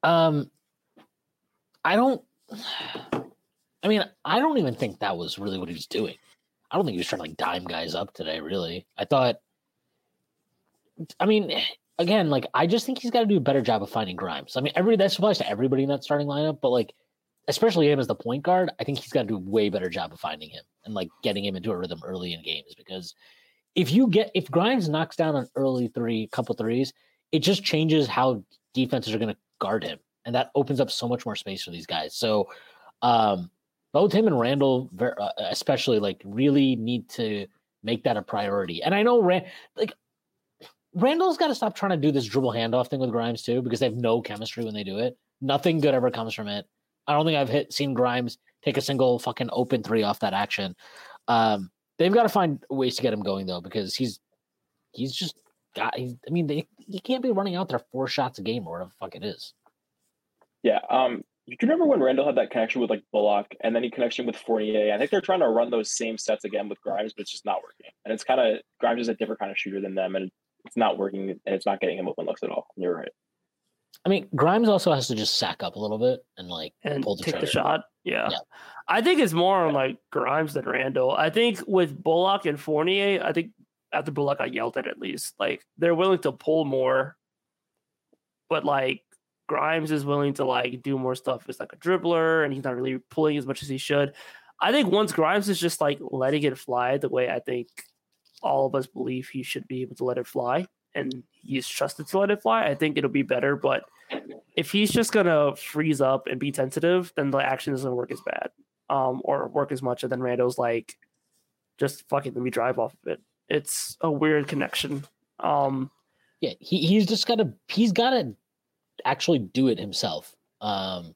Um, I don't. I mean, I don't even think that was really what he was doing. I don't think he was trying to like dime guys up today. Really, I thought. I mean, again, like I just think he's got to do a better job of finding Grimes. I mean, everybody that applies to everybody in that starting lineup, but like, especially him as the point guard, I think he's got to do a way better job of finding him and like getting him into a rhythm early in games because if you get if Grimes knocks down an early three, couple threes, it just changes how defenses are going to guard him, and that opens up so much more space for these guys. So, um, both him and Randle, uh, especially, like really need to make that a priority. And I know Rand, like Randle's got to stop trying to do this dribble handoff thing with Grimes too, because they have no chemistry when they do it. Nothing good ever comes from it. I don't think I've hit seen Grimes take a single fucking open three off that action. Um, They've got to find ways to get him going though, because he's he's just got. He's, I mean, they he can't be running out there four shots a game or whatever the fuck it is. Yeah. Um. Do you remember when Randle had that connection with like Bullock, and then he connection with Fournier? I think they're trying to run those same sets again with Grimes, but it's just not working. And it's kind of Grimes is a different kind of shooter than them, and it's not working, and it's not getting him open looks at all. You're right. I mean, Grimes also has to just sack up a little bit and like and pull the take trigger. the shot. Yeah. yeah. I think it's more on like Grimes than Randle. I think with Bullock and Fournier, I think after Bullock I yelled at at least, like they're willing to pull more, but like Grimes is willing to like do more stuff as like a dribbler, and he's not really pulling as much as he should. I think once Grimes is just like letting it fly the way I think all of us believe he should be able to let it fly, and he's trusted to let it fly, I think it'll be better. But if he's just gonna freeze up and be tentative, then the action doesn't work as bad, um, or work as much. And then Randle's like, just fucking let me drive off of it. It's a weird connection. Um, yeah, he, he's just gotta he's gotta actually do it himself. Um,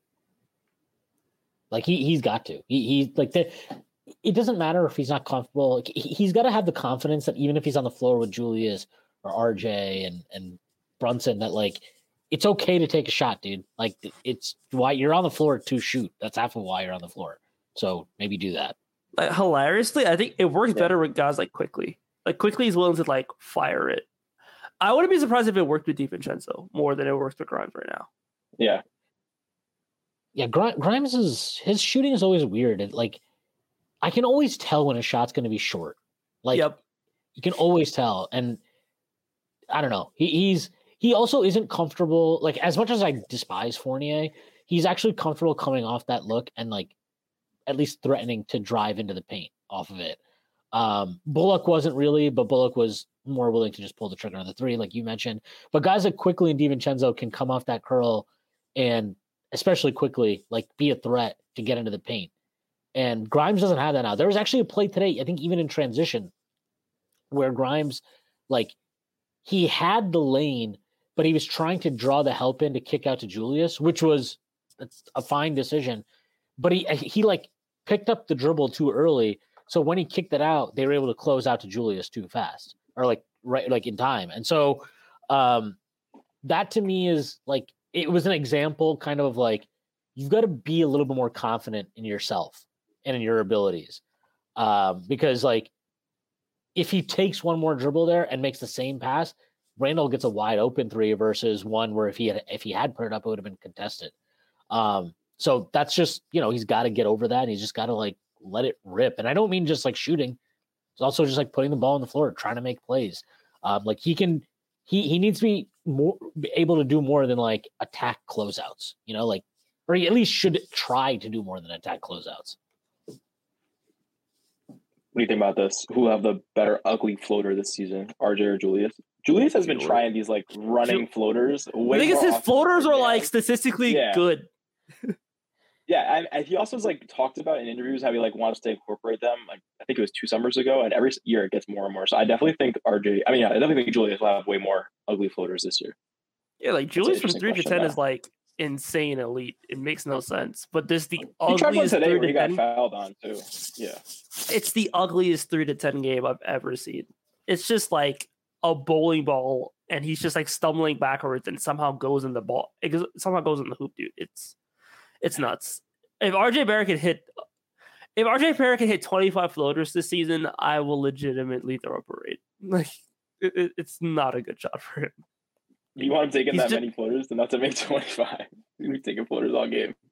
like he he's got to. He he's like the. It doesn't matter if he's not comfortable. Like, he, he's got to have the confidence that even if he's on the floor with Julius or RJ and and Brunson that like it's okay to take a shot, dude. Like it's why you're on the floor to shoot. That's half of why you're on the floor. So maybe do that. Like hilariously, I think it works yeah. better with guys like Quickley. Like Quickley is willing to like fire it. I wouldn't be surprised if it worked with DiVincenzo more than it works with Grimes right now. Yeah. Yeah, Gri- Grimes is his shooting is always weird. It, like I can always tell when a shot's going to be short. Like yep. you can always tell, and I don't know. He, he's he also isn't comfortable. Like as much as I despise Fournier, he's actually comfortable coming off that look and like at least threatening to drive into the paint off of it. Um, Bullock wasn't really, but Bullock was more willing to just pull the trigger on the three, like you mentioned. But guys like Quickley and DiVincenzo can come off that curl and especially Quickley, like be a threat to get into the paint. And Grimes doesn't have that now. There was actually a play today, I think even in transition, where Grimes, like, he had the lane, but he was trying to draw the help in to kick out to Julius, which was a fine decision. But he he like picked up the dribble too early. So when he kicked it out, they were able to close out to Julius too fast or like right like in time. And so um that to me is like it was an example kind of like you've got to be a little bit more confident in yourself and in your abilities. Um because like if he takes one more dribble there and makes the same pass, Randle gets a wide open three versus one where if he had if he had put it up, it would have been contested. Um, so that's just you know he's got to get over that. And he's just got to like let it rip. And I don't mean just like shooting. It's also just like putting the ball on the floor, trying to make plays. Um, like he can, he he needs to be more able to do more than like attack closeouts. You know, like or he at least should try to do more than attack closeouts. What do you think about this? Who have the better ugly floater this season, RJ or Julius? Julius has been trying these like running floaters. I think his floaters are like statistically yeah. good. yeah, I, I, he also has like talked about in interviews how he like wants to incorporate them. Like I think it was two summers ago, and every year it gets more and more. So I definitely think RJ. I mean, yeah, I definitely think Julius will have way more ugly floaters this year. Yeah, like Julius from three to ten is like insane elite. It makes no sense. But this the he ugliest today three to he got 10 fouled on too. Yeah, it's the ugliest three to ten game I've ever seen. It's just like a bowling ball, and he's just like stumbling backwards, and somehow goes in the ball. It goes, somehow goes in the hoop, dude. It's it's nuts. If RJ Barrett can hit, if RJ Barrett could hit twenty five floaters this season, I will legitimately throw a parade. Like it, it- it's not a good shot for him. you want him taking He's that ju- many floaters to not to make twenty five. He's taking floaters all game.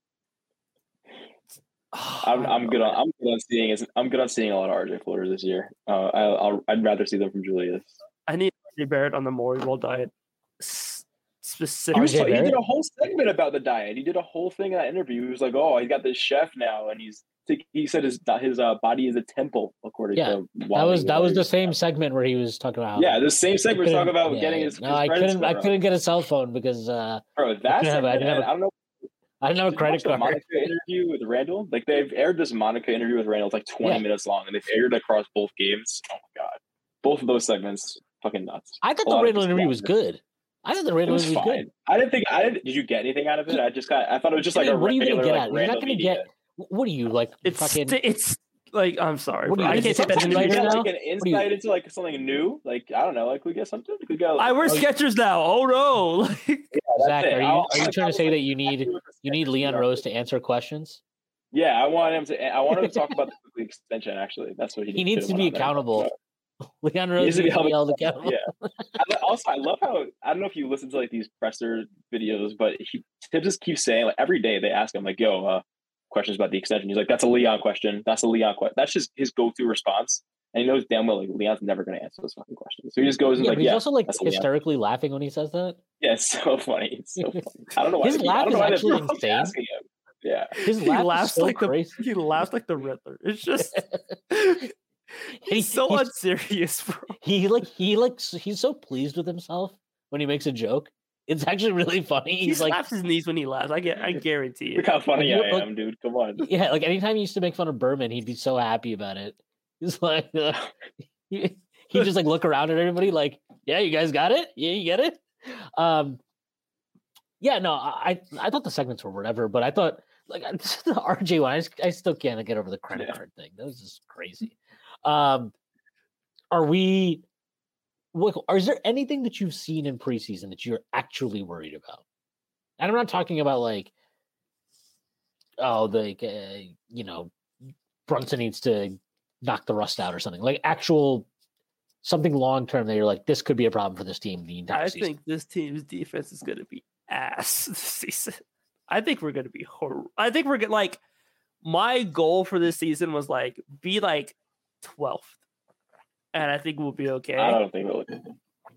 I'm, I'm good on I'm good on seeing I'm good on seeing a lot of RJ floaters this year. Uh, I, I'll I'd rather see them from Julius. I need RJ Barrett on the Maury diet. S- He, he did a whole segment about the diet. He did a whole thing in that interview. He was like, "Oh, he's got this chef now, and he's." He said his his uh, body is a temple, according Yeah, to That was that was the same segment where he was talking about. Yeah, the same segment was talking about yeah, getting his. No, his I couldn't. I couldn't get a cell phone because uh, Bro, that didn't have- I have I don't know. I didn't have a credit watch the card. Monica interview with Randle. Like they've aired this Monica interview with Randle. It's like twenty Yeah. minutes long, and they've aired it across both games. Oh my god, both of those segments, fucking nuts. I thought A the Randle interview was good. I thought the It was was fine. good. I didn't think I didn't. Did you get anything out of it? I just got. I thought it was just like I a mean, what are you regular gonna get like out? You're not gonna get. What are you like? it's fucking. it's like I'm sorry, What do you- I can't take that something we get now? like an do you- insight into like something new. Like I don't know. Like we get something. We get. I wear Oh, Skechers now. Oh no! Like, Zach, it. are you I'll- are you I'll- trying to say that you need you need Leon Rose to answer questions? Yeah, I want him to. I want him to talk about the extension. Actually, that's what he. He needs to be went on there. accountable. Leon He Rose needs to be needs held held accountable. Yeah. I also, I love how I don't know if you listen to like these presser videos, but he Thibs just keeps saying like every day they ask him like, "Yo, uh, questions about the extension." He's like, "That's a Leon question. That's a Leon question." That's just his go-to response, and he knows damn well like Leon's never going to answer those fucking questions. So he just goes and Yeah, like, he's "Yeah, also like that's Leon." hysterically laughing when he says that. yeah, it's so funny. It's so funny. I don't know why His they I laugh don't know is why actually keep insane. Yeah, His he laughs is so like the crazy. he laughs like the Riddler. It's just He- he's so he's- unserious, bro. he like he like he's so pleased with himself when he makes a joke. It's actually really funny. He He's like, slaps his knees when he laughs. I get, I guarantee you. look how funny You I like- am, dude. Come on. yeah, like anytime he used to make fun of Berman, he'd be so happy about it. He's like, uh, he he'd just like look around at everybody, like, yeah, you guys got it, yeah, you get it. Um, yeah, no, I I thought the segments were whatever, but I thought like the RJ one, I, just, I still can't get over the credit Yeah. card thing. That was just crazy. Um, are we? What, are, there anything that you've seen in preseason that you're actually worried about? And I'm not talking about like, oh, the uh, you know, Brunson needs to knock the rust out or something like actual something long term that you're like, this could be a problem for this team the entire season. I season. think this team's defense is going to be ass this season. I think we're gonna be hor- I think we're gonna like my goal for this season was like be like 12th. And I think we'll be okay. I don't think we'll.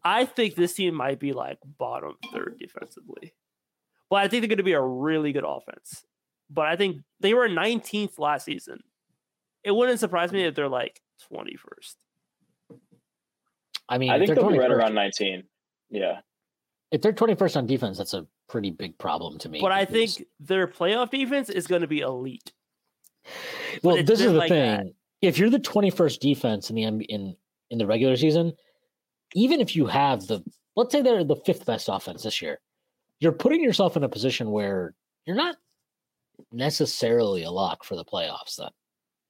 I think this team might be like bottom third defensively. But I think they're going to be a really good offense. But I think they were 19th last season. It wouldn't surprise me if they're like 21st. I mean, I think they're they'll be right around 19. Yeah. if they're 21st on defense, that's a pretty big problem to me. But I think their playoff defense is going to be elite. well, this is the like thing. that. If you're the 21st defense in the in in the regular season, even if you have the let's say they're the fifth best offense this year, you're putting yourself in a position where you're not necessarily a lock for the playoffs. Then,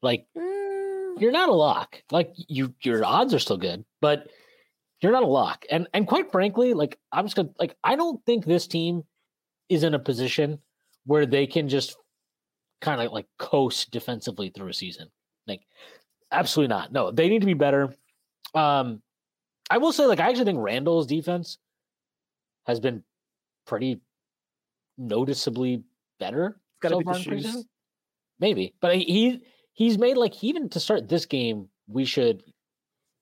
like mm. you're not a lock. Like you, your odds are still good, but you're not a lock. And and quite frankly, like I'm just gonna like I don't think this team is in a position where they can just kind of like coast defensively through a season. Like absolutely not. No, they need to be better. Um I will say like I actually think Randle's defense has been pretty noticeably better. It's got to so be the shoes. Maybe, but he he's made like even to start this game, we should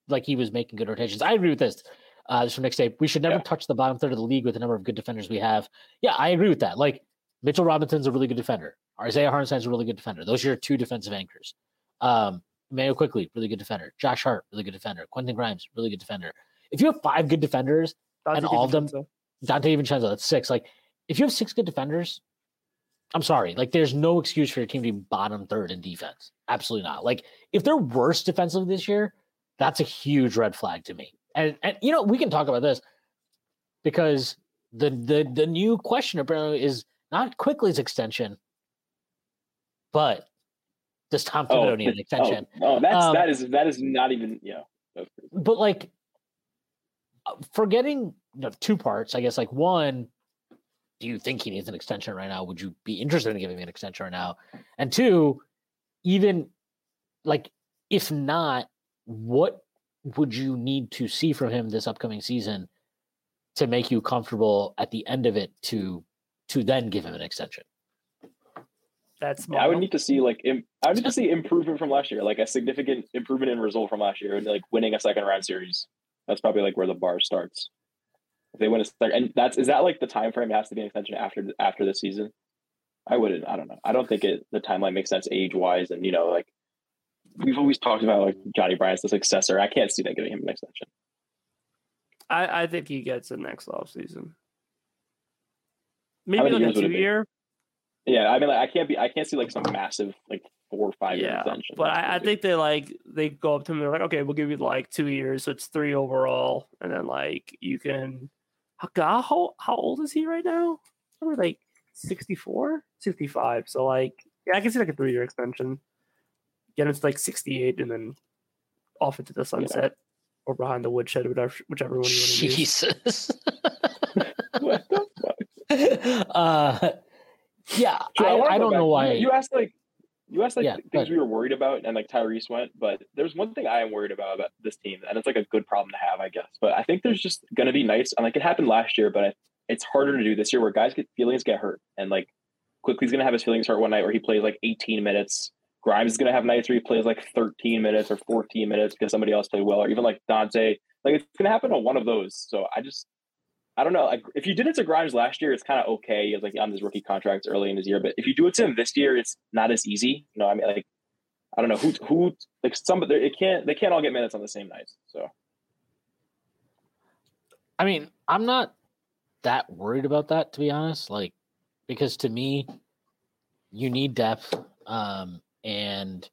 like he was making good rotations. I agree with this. Uh, this from Nick State. We should never Yeah. touch the bottom third of the league with the number of good defenders we have. Yeah, I agree with that. Like Mitchell Robinson's a really good defender. Isaiah Hartenstein's a really good defender. Those are your two defensive anchors. Um, Mayo Quickley, really good defender. Josh Hart, really good defender. Quentin Grimes, really good defender. If you have five good defenders, Donte And all of them- Donte DiVincenzo, that's six. Like, if you have six good defenders, I'm sorry. Like, there's no excuse for your team to be bottom third in defense. Absolutely not. Like, if they're worse defensively this year, that's a huge red flag to me. And and you know, we can talk about this because the the the new question apparently is not Quickley's extension, but does Tom Thibodeau need an extension? Oh, oh that's Um, that is that is not even yeah. that's crazy. but like forgetting you know, two parts, I guess. Like one, do you think he needs an extension right now? Would you be interested in giving him an extension right now? And two, even like if not, what would you need to see from him this upcoming season to make you comfortable at the end of it to to then give him an extension? That's Yeah, I would need to see like im- I would need to see improvement from last year, like a significant improvement in result from last year, and like winning a second round series. That's probably like where the bar starts. If they win a second, and that's is that like the time frame has to be an extension after after the season. I wouldn't. I don't know. I don't think it the timeline makes sense age wise, and you know like we've always talked about like Johnny Bryant's the successor. I can't see them giving him an extension. I, I think he gets it next offseason. Maybe like a it two year. Yeah, I mean like I can't be I can't see like some massive like four or five year Yeah, extension. but I, I think they like they go up to him. They're like, okay, we'll give you like two years, so it's three overall, and then like you can. How God, how how old is he right now? Probably like 64, 65. So like, yeah, I can see like a three year extension. Get him to like sixty eight, and then off into the sunset or behind the woodshed, whatever whichever one you want to use. Jesus. What the fuck? uh, yeah, Joe, I, wanna I don't know why. You, asked like you asked like Yeah, things we were worried about, and like Tyrese went. But there's one thing I am worried about about this team, and it's like a good problem to have, I guess. But I think there's just going to be nights, and like it happened last year, but I, it's harder to do this year, where guys get feelings get hurt, and like Quickley's going to have his feelings hurt one night where he plays like 18 minutes. Grimes is going to have nights where he plays like 13 minutes or 14 minutes because somebody else played well, or even like Donte. Like it's going to happen on one of those. So I just I don't know. Like if you did it to Grimes last year, it's kind of okay. He was like on his rookie contracts early in his year, but if you do it to him this year, it's not as easy. You know, I mean, like I don't know who who like some it can't they can't all get minutes on the same nights. So I mean, I'm not that worried about that to be honest. Like, because to me, you need depth, um, and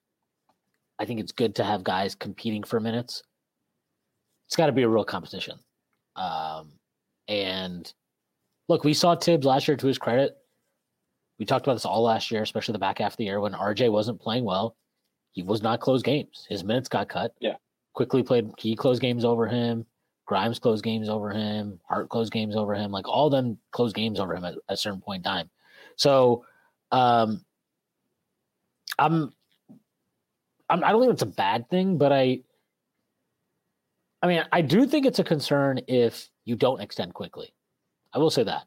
I think it's good to have guys competing for minutes. It's got to be a real competition. Um, and look, we saw Thibs last year to his credit. We talked about this all last year, especially the back half of the year when RJ wasn't playing well. He was not close games. His minutes got cut. Yeah. Quickley played he closed games over him. Grimes closed games over him. Hart closed games over him. Like all of them closed games over him at a certain point in time. So um I'm I'm I don't think it's a bad thing, but I I mean, I do think it's a concern if you don't extend Quickley. I will say that.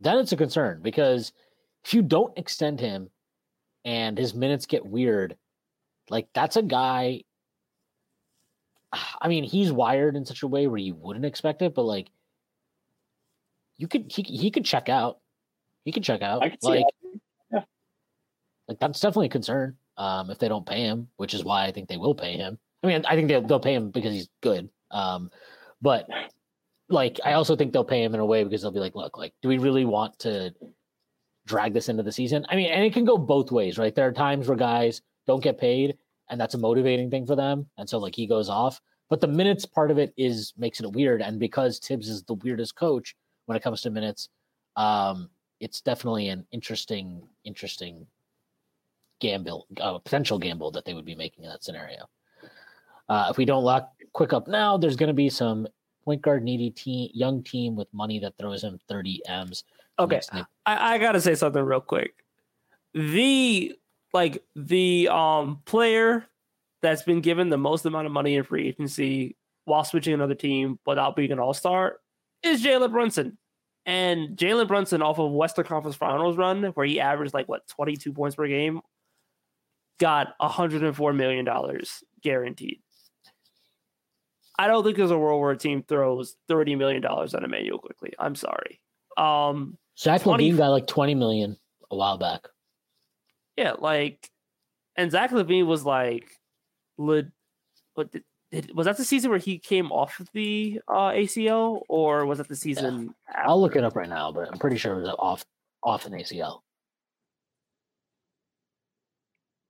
Then it's a concern because if you don't extend him and his minutes get weird, like that's a guy. I mean, he's wired in such a way where you wouldn't expect it, but like you could he he could check out. He could check out. I could like. Yeah. like that's definitely a concern. Um, if they don't pay him, which is why I think they will pay him. I mean, I think they'll they'll pay him because he's good. Um, but like I also think they'll pay him in a way because they'll be like, look, like, do we really want to drag this into the season? I mean, and it can go both ways, right? There are times where guys don't get paid, and that's a motivating thing for them, and so like he goes off. But the minutes part of it is makes it weird, and because Thibs is the weirdest coach when it comes to minutes, um, it's definitely an interesting, interesting gamble, uh, potential gamble that they would be making in that scenario. Uh, if we don't lock quick up now, there's going to be some point guard needy team, young team with money that throws him 30 m's. Okay, I, I gotta say something real quick. The like the um player that's been given the most amount of money in free agency while switching another team without being an all star is Jalen Brunson. And Jalen Brunson off of Western Conference Finals run, where he averaged like what 22 points per game, got 104 million dollars guaranteed. I don't think there's a world where a team throws 30 million dollars at Immanuel Quickley. I'm sorry. Um, Zach 20 LaVine got like 20 million a while back. Yeah, like, and Zach LaVine was like, lit, what did, did, was that the season where he came off of the uh, ACL, or was it the season? I'll look it up right now, but I'm pretty sure it was off off an ACL.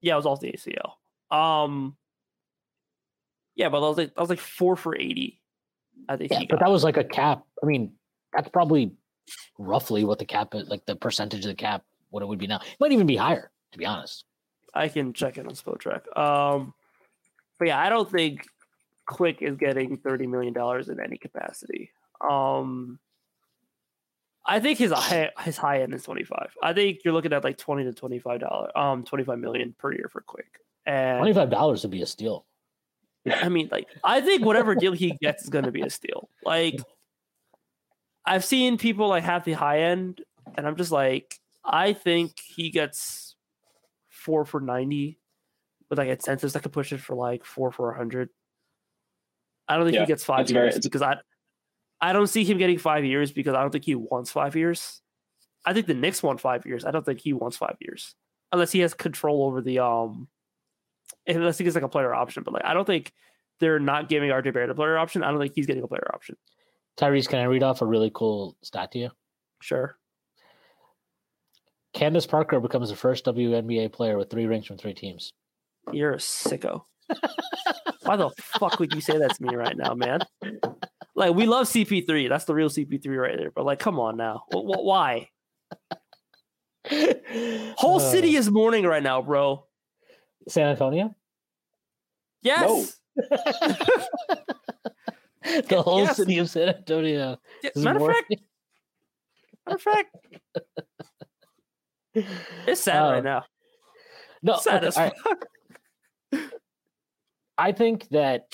Yeah, it was off the ACL. Um, yeah, but that was like that was like four for eighty. I think Yeah, but that was like a cap. I mean, that's probably roughly what the cap is, like the percentage of the cap, what it would be now. It might even be higher, to be honest. I can check it on Spotrac. Um, but yeah, I don't think Quick is getting thirty million dollars in any capacity. Um, I think his high, his high end is twenty five. I think you're looking at like twenty to twenty five dollar, um, twenty five million per year for Quick. And Twenty-five dollars would be a steal. I mean, like, I think whatever deal he gets is going to be a steal. Like, I've seen people like have the high end, and I'm just like, I think he gets four for 90 with like incentives that could push it for like four for 100. I don't think Yeah, he gets five it's very- years because I, I don't see him getting five years because I don't think he wants five years. I think the Knicks want five years. I don't think he wants five years unless he has control over the um unless he gets like a player option. But like I don't think they're not giving RJ Barrett a player option. I don't think he's getting a player option. Tyrese, can I read off a really cool stat to you? Sure. Candace Parker becomes the first WNBA player with three rings from three teams. You're a sicko. Why the fuck would you say that to me right now, man? Like we love CP3. That's the real CP3 right there. But like, come on now. Wh- wh- why? Whole Uh, city is mourning right now, bro. San Antonio? Yes. the whole Yes. city of San Antonio. Yeah, Matter of fact, matter of fact, it's sad Uh, right now. no, Sad okay, as all right. fuck. I think that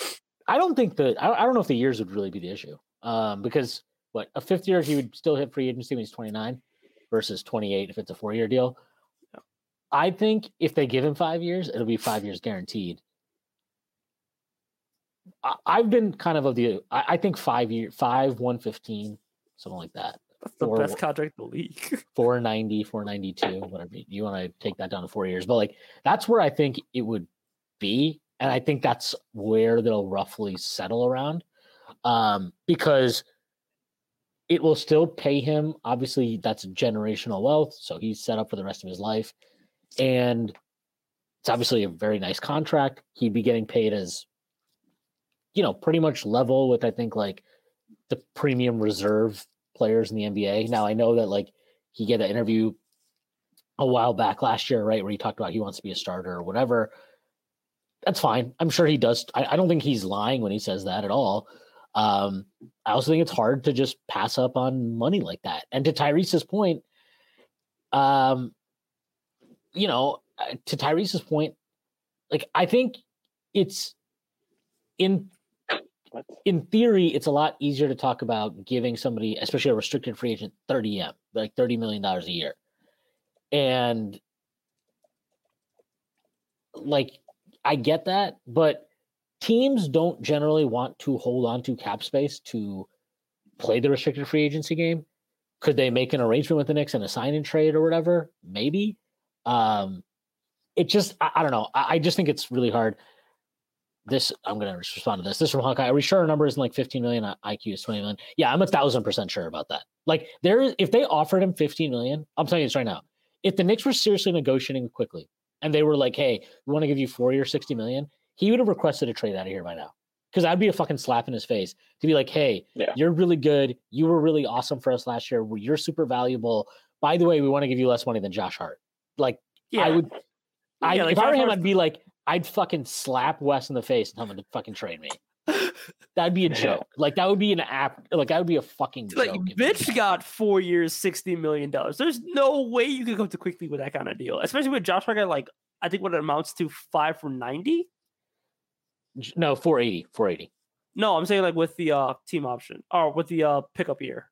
I don't think that I, I don't know if the years would really be the issue. Um, because what a fifth year he would still hit free agency when he's 29 versus 28 if it's a four year deal. I think if they give him five years, it'll be five years guaranteed. I, I've been kind of of the I, I think five year five one fifteen something like that. That's the best contract in the league. 490, 492, whatever you want to take that down to four years. But like that's where I think it would be. And I think that's where they'll roughly settle around. Um, because it will still pay him. Obviously, that's generational wealth. So he's set up for the rest of his life. And it's obviously a very nice contract. He'd be getting paid as, you know, pretty much level with, I think, like the premium reserve players in the NBA. Now, I know that like he get an interview a while back last year, right, where he talked about he wants to be a starter or whatever. That's fine. I'm sure he does. I, I don't think he's lying when he says that at all. Um, I also think it's hard to just pass up on money like that. And to Tyrese's point, um, you know, uh, to Tyrese's point, like I think it's in in theory, it's a lot easier to talk about giving somebody, especially a restricted free agent, 30 M, like $30 million a year. And like I get that, but teams don't generally want to hold on to cap space to play the restricted free agency game. Could they make an arrangement with the Knicks and a sign and trade or whatever? Maybe. Um, it just I, I don't know. I, I, just think it's really hard. This I'm gonna respond to this. This from Hawkeye. Are we sure our number isn't like 15 million? IQ is 20 million. Yeah, I'm a thousand percent sure about that. Like there is if they offered him 15 million, I'm telling you this right now. If the Knicks were seriously negotiating Quickley and they were like, hey, we want to give you four years, 60 million, he would have requested a trade out of here by now. Because that'd be a fucking slap in his face to be like, hey, yeah. you're really good. You were really awesome for us last year. You're super valuable. By the way, we want to give you less money than Josh Hart. Like, yeah. I would, I, yeah, like if I were him, I'd be like, I'd fucking slap Wes in the face and tell him to fucking train me. That'd be a joke. Like that would be an app. Like that would be a fucking joke. Like Mitch got four years, sixty million dollars. There's no way you could come to Quickley with that kind of deal, especially with Josh Hart. Like I think what it amounts to five for ninety. No, 480. 480. No, I'm saying like with the uh team option or with the uh pickup year.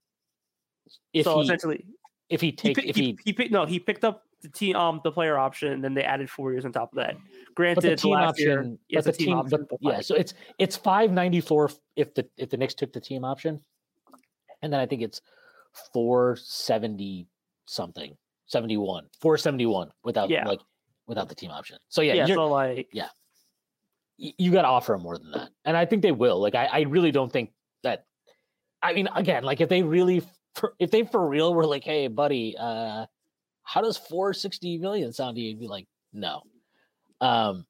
If so he, essentially, if he take he, if he, he, picked no, he picked up the team um the player option, and then they added four years on top of that. Granted, but the team option, year, but the team, team option but, yeah, so it's it's five ninety four if the if the Knicks took the team option, and then I think it's four seventy something, seventy one, four seventy one without yeah. like without the team option. So yeah, yeah, so like yeah, you got to offer them more than that. And I think they will. Like, I, I really don't think that. I mean, again, like if they really, for, if they for real were like, hey, buddy, uh, how does 460 million sound to you? You'd be like, no. Um,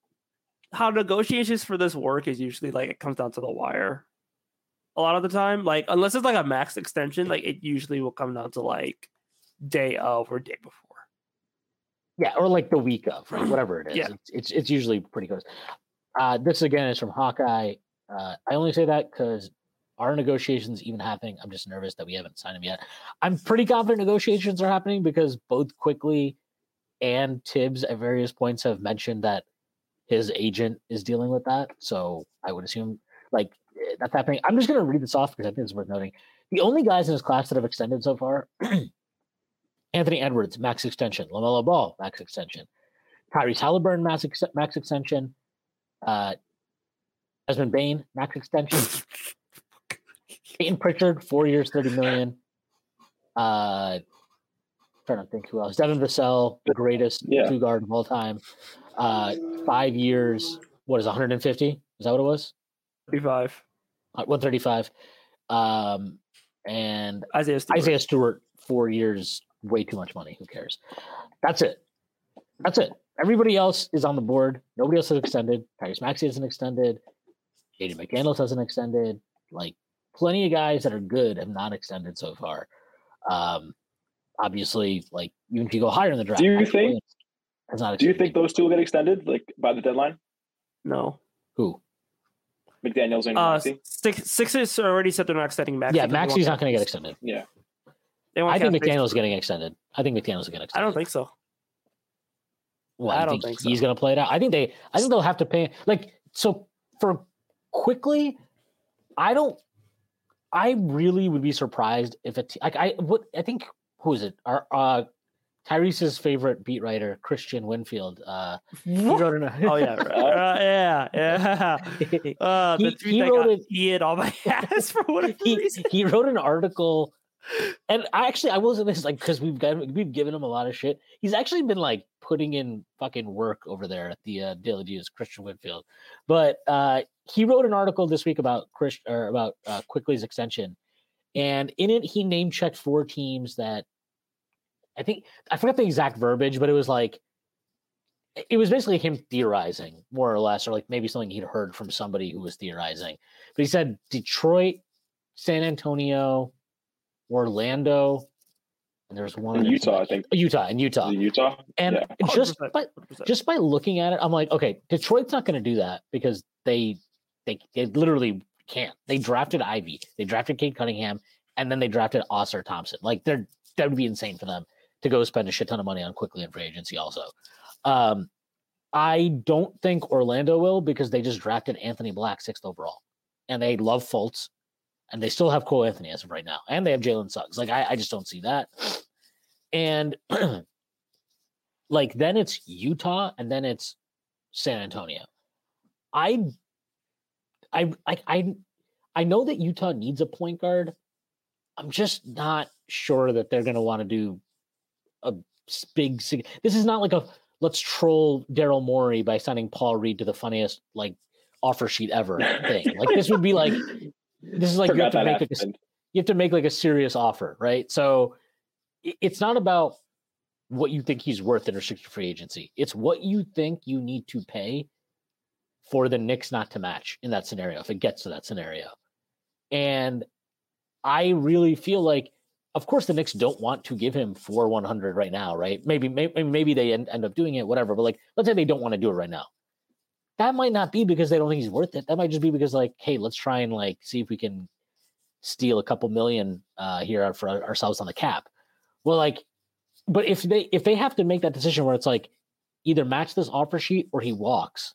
how negotiations for this work is usually like it comes down to the wire. A lot of the time, like unless it's like a max extension, like it usually will come down to like day of or day before. Yeah, or like the week of, right? Whatever it is. Yeah. It's, it's, it's usually pretty close. Uh, this again is from Hawkeye. Uh, I only say that because our negotiations even happening. I'm just nervous that we haven't signed him yet. I'm pretty confident negotiations are happening because both Quickley and Thibs at various points have mentioned that his agent is dealing with that. So I would assume like eh, that's happening. I'm just going to read this off because I think it's worth noting. The only guys in his class that have extended so far Anthony Edwards, max extension. LaMelo Ball, max extension. Tyrese Halliburton, max, ex- max extension. Uh, Desmond Bane, max extension. Payton Pritchard, four years, 30 million. Uh, trying to think who else. Devin Vassell, the greatest yeah. two guard of all time. Uh, five years, what is 150? Is that what it was? 35. Uh, 135. Um, and Isaiah Stewart. Isaiah Stewart, four years, way too much money. Who cares? That's it. That's it. Everybody else is on the board. Nobody else has extended. Tyrese Maxey hasn't extended. Jaden McDaniels hasn't extended. Like plenty of guys that are good have not extended so far. Um, obviously, like even if you go higher in the draft, do you think? Do you think those two will get extended like by the deadline? No. Who? McDaniels and uh, Six, Sixers already said they're not extending Max. Yeah, Maxey's not going to get extended. Yeah. I think McDaniel's getting extended. I think McDaniel's getting extended. I don't think so. Well, I, don't think, think he's going to play it out. I think they. I think they'll have to pay. Like so for Quickley. I don't. I really would be surprised if it. Like I what I think. Who is it? Our uh, Tyrese's favorite beat writer, Kristian Winfield. Uh, he wrote an, oh yeah, uh, yeah, yeah. Uh, the he, he wrote it. He on my ass for whatever he, reason. He wrote an article and I actually I wasn't this like because we've got we've given him a lot of shit. He's actually been like putting in fucking work over there at the uh, Daily News, Kristian Winfield. But uh, he wrote an article this week about Chris or about uh, Quickley's extension, and in it he name checked four teams that I think I forgot the exact verbiage, but it was like it was basically him theorizing more or less, or like maybe something he'd heard from somebody who was theorizing. But he said Detroit, San Antonio, Orlando, and there's one in Utah, I think. Utah and Utah. Utah. And yeah. just by just by looking at it, I'm like, okay, Detroit's not going to do that because they they they literally can't. They drafted Ivey, they drafted Cade Cunningham, and then they drafted Ausar Thompson. Like they're that would be insane for them to go spend a shit ton of money on Quickley in free agency. Also, um, I don't think Orlando will because they just drafted Anthony Black sixth overall, and they love Fultz and they still have Cole Anthony as of right now, and they have Jalen Suggs. Like I, I just don't see that. And like then it's Utah and then it's San Antonio. I I I I I know that Utah needs a point guard. I'm just not sure that they're going to want to do a big. This is not like a let's troll Daryl Morey by sending Paul Reed to the funniest like offer sheet ever thing. Like this would be like this is like you have to make like a, you have to make like a serious offer, right? So it's not about what you think he's worth in restricted free agency. It's what you think you need to pay for the Knicks not to match in that scenario if it gets to that scenario. And I really feel like, of course, the Knicks don't want to give him four one hundred right now, right? Maybe, maybe, maybe they end, end up doing it, whatever. But like, let's say they don't want to do it right now. That might not be because they don't think he's worth it. That might just be because, like, hey, let's try and like see if we can steal a couple million uh, here for ourselves on the cap. Well, like, but if they if they have to make that decision where it's like either match this offer sheet or he walks,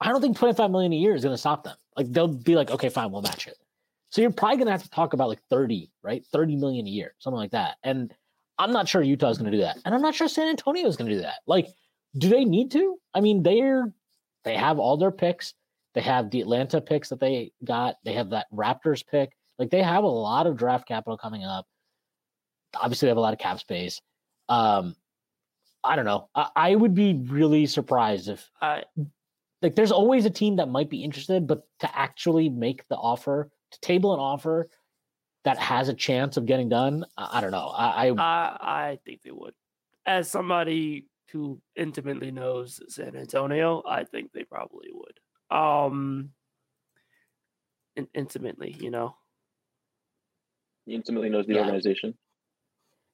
I don't think 25 million a year is going to stop them. Like they'll be like, okay, fine, we'll match it. So you're probably going to have to talk about like 30, right? 30 million a year, something like that. And I'm not sure Utah's going to do that. And I'm not sure San Antonio is going to do that. Like, do they need to? I mean, they're they have all their picks. They have the Atlanta picks that they got. They have that Raptors pick. Like they have a lot of draft capital coming up. Obviously, they have a lot of cap space. Um, I don't know. I, I would be really surprised if like there's always a team that might be interested, but to actually make the offer, to table an offer that has a chance of getting done, I, I don't know. I, I I I think they would. As somebody who intimately knows San Antonio, I think they probably would. Um, in, intimately, you know. He intimately knows the Yeah. organization.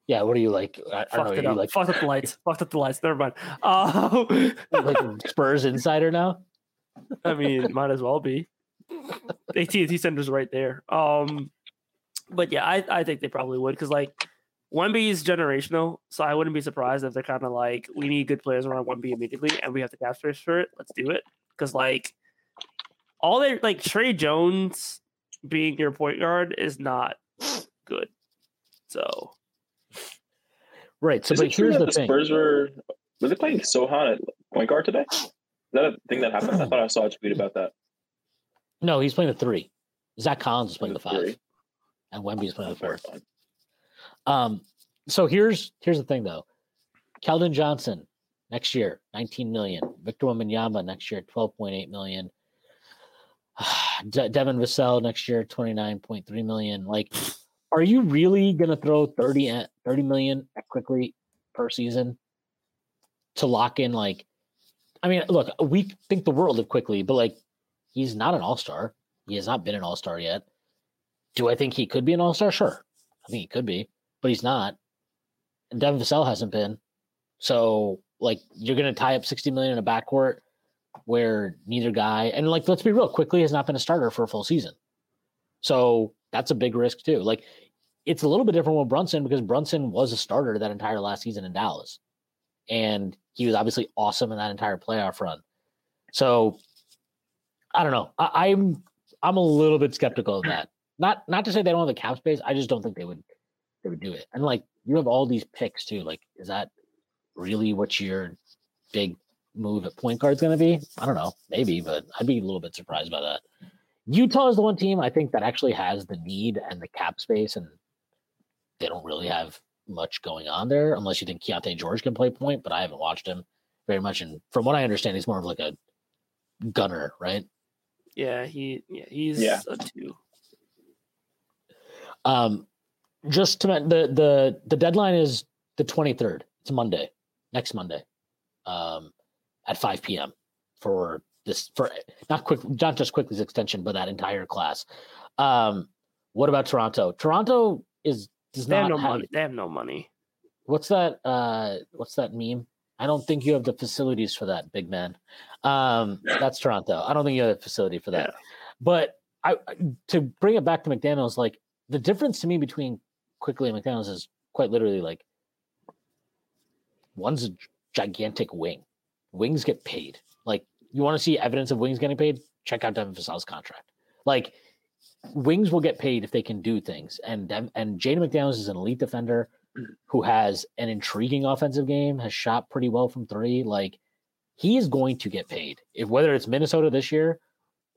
Yeah. What are you like? I, I don't know. it You up. like Fucked up the lights. Fucked up the lights. Never mind. Um, like Spurs insider now? I mean, might as well be. AT&T Center's right there. Um, but yeah, I, I think they probably would because like Wemby is generational, so I wouldn't be surprised if they're kind of like we need good players around Wemby immediately, and we have the cap space for it. Let's do it because like all they like Tre Jones being your point guard is not good. So Right. So, Is but here's the the thing. Spurs were were they playing Sochan at point guard today? Is that a thing that happened? I thought I saw a tweet about that. No, he's playing the three. Zach Collins is playing the five, Three. and Wemby's playing the four. Um, so here's here's the thing though. Keldon Johnson next year, 19 million. Victor Wembanyama next year, 12.8 million. De- Devin Vassell next year, 29.3 million. Like, are you really gonna throw 30 at 30 million at Quickley per season to lock in like I mean, look, we think the world of Quickley, but like he's not an all-star. He has not been an all-star yet. Do I think he could be an all-star? Sure. I think he could be, but he's not. And Devin Vassell hasn't been. So, like, you're going to tie up 60 million in a backcourt where neither guy, and like, let's be real, Quickley has not been a starter for a full season. So, that's a big risk, too. Like, it's a little bit different with Brunson because Brunson was a starter that entire last season in Dallas. And he was obviously awesome in that entire playoff run. So, I don't know. I, I'm I'm a little bit skeptical of that. Not not to say they don't have the cap space. I just don't think they would they would do it. And like you have all these picks too. Like, is that really what your big move at point guard is going to be? I don't know. Maybe, but I'd be a little bit surprised by that. Utah is the one team I think that actually has the need and the cap space, and they don't really have much going on there unless you think Keyonte George can play point. But I haven't watched him very much, and from what I understand, he's more of like a gunner, right? yeah, he yeah he's Yeah. a two. Um, just to men- the the the deadline is the twenty third. It's Monday, next Monday, um, at five p.m. for this for not quick, not just Quickley's extension, but that entire class. Um, what about Toronto? Toronto is does They have no have money. They have no money. what's that? Uh, what's that meme? I don't think you have the facilities for that, big man. Um, that's Toronto. I don't think you have a facility for that. Yeah. But I I- to bring it back to McDaniels, like the difference to me between Quickley and McDaniels is quite literally like one's a gigantic wing. Wings get paid. Like you want to see evidence of wings getting paid? Check out Devin Vassell's contract. Like wings will get paid if they can do things. And and Jaden McDaniels is an elite defender. who has an intriguing offensive game, has shot pretty well from three. Like he is going to get paid, if whether it's Minnesota this year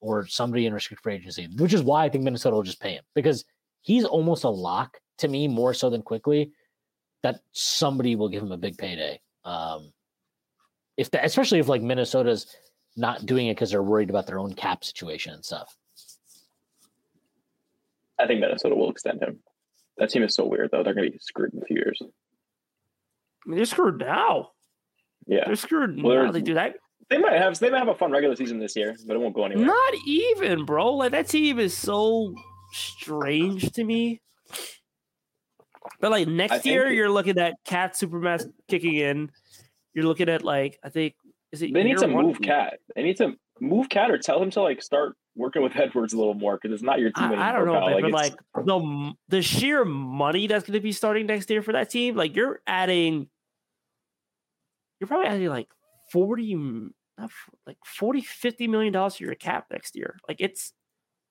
or somebody in restricted free agency, which is why I think Minnesota will just pay him because he's almost a lock to me more so than Quickley that somebody will give him a big payday. Um, if that, especially if like Minnesota's not doing it because they're worried about their own cap situation and stuff. I think Minnesota will extend him. That team is so weird though. They're gonna be screwed in a few years. I mean, they're screwed now. Yeah. They're screwed Well, now. they're- do that. They might have they might have a fun regular season this year, but it won't go anywhere. Not even, bro. Like that team is so strange to me. But like next year, you're looking at Cat Supermax kicking in. You're looking at like I think is it They need to one? move Cat. They need to move Cat or tell him to like start working with Edwards a little more because it's not your team anymore. I, I don't know, pal. man, but like the the sheer money that's going to be starting next year for that team, like you're adding, you're probably adding like forty, not f- like 40, 50 million dollars to your cap next year. Like it's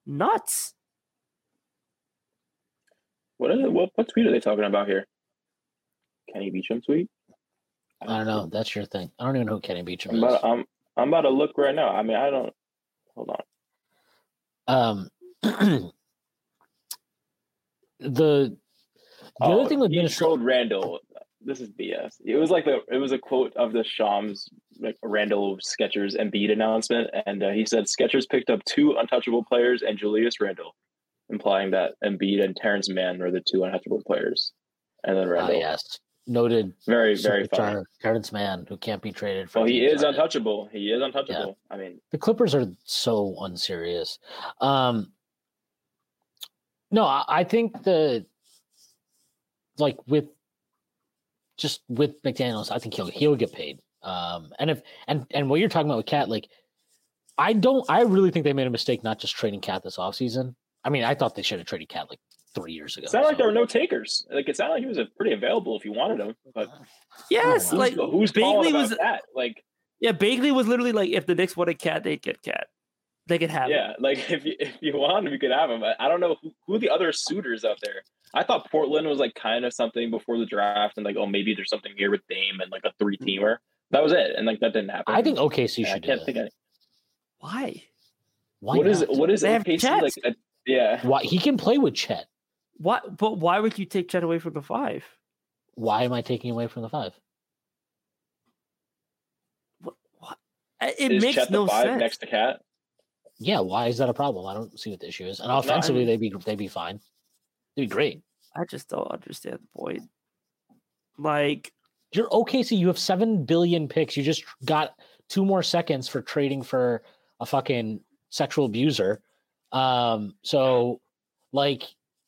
nuts. what is it? What what tweet are they talking about here? Kenny Beecham tweet. I don't know. That's your thing. I don't even know who Kenny Beecham I'm is. about, I'm I'm about to look right now. I mean, I don't. Hold on. Um, the the other thing with Oh, he Minnesota, trolled Randle. This is BS. It was like the it was a quote of the Shams like Randle Skechers Embiid announcement, and uh, he said Skechers picked up two untouchable players and Julius Randle, implying that Embiid and Terrence Mann are the two untouchable players. And then ah, Randle, yes, noted very very superstar Terrence Mann, who can't be traded. For Well, he is untouchable. He is untouchable. I mean, the Clippers are so unserious. Um, no, I, I think the like with just with McDaniels, I think he'll he'll get paid. Um, and if and and what you're talking about with Cat, like I don't, I really think they made a mistake not just trading Cat this offseason. I mean, I thought they should have traded Cat like three years ago. it sounded like there were no takers. Like it sounded like he was a pretty available if you wanted him. But Yes, Who's- like who's calling Begley was that? Like yeah, Begley was literally like if the Knicks wanted Cat, they'd get Cat. They could have him. Yeah, like if you if you want him, you could have him. I, I don't know who, who the other suitors out there. I thought Portland was like kind of something before the draft, and like oh maybe there's something here with Dame and like a three mm-hmm. teamer. That was it, and like that didn't happen. I think OKC And I should do can't that. think. Any, Why? Why what is not? what is They OKC like? A, yeah, Why he can play with Chet? Why? But why would you take Chet away from the five? Why am I taking away from the five? What? what? It is makes Chet no the five sense. next to Cat? Yeah, why is that a problem? I don't see what the issue is. And No, I offensively, mean- they'd be they'd be fine. They'd be great. I just don't understand the point. Like, You're OKC. You have seven billion picks. You just got two more seconds for trading for a fucking sexual abuser. Um, so like,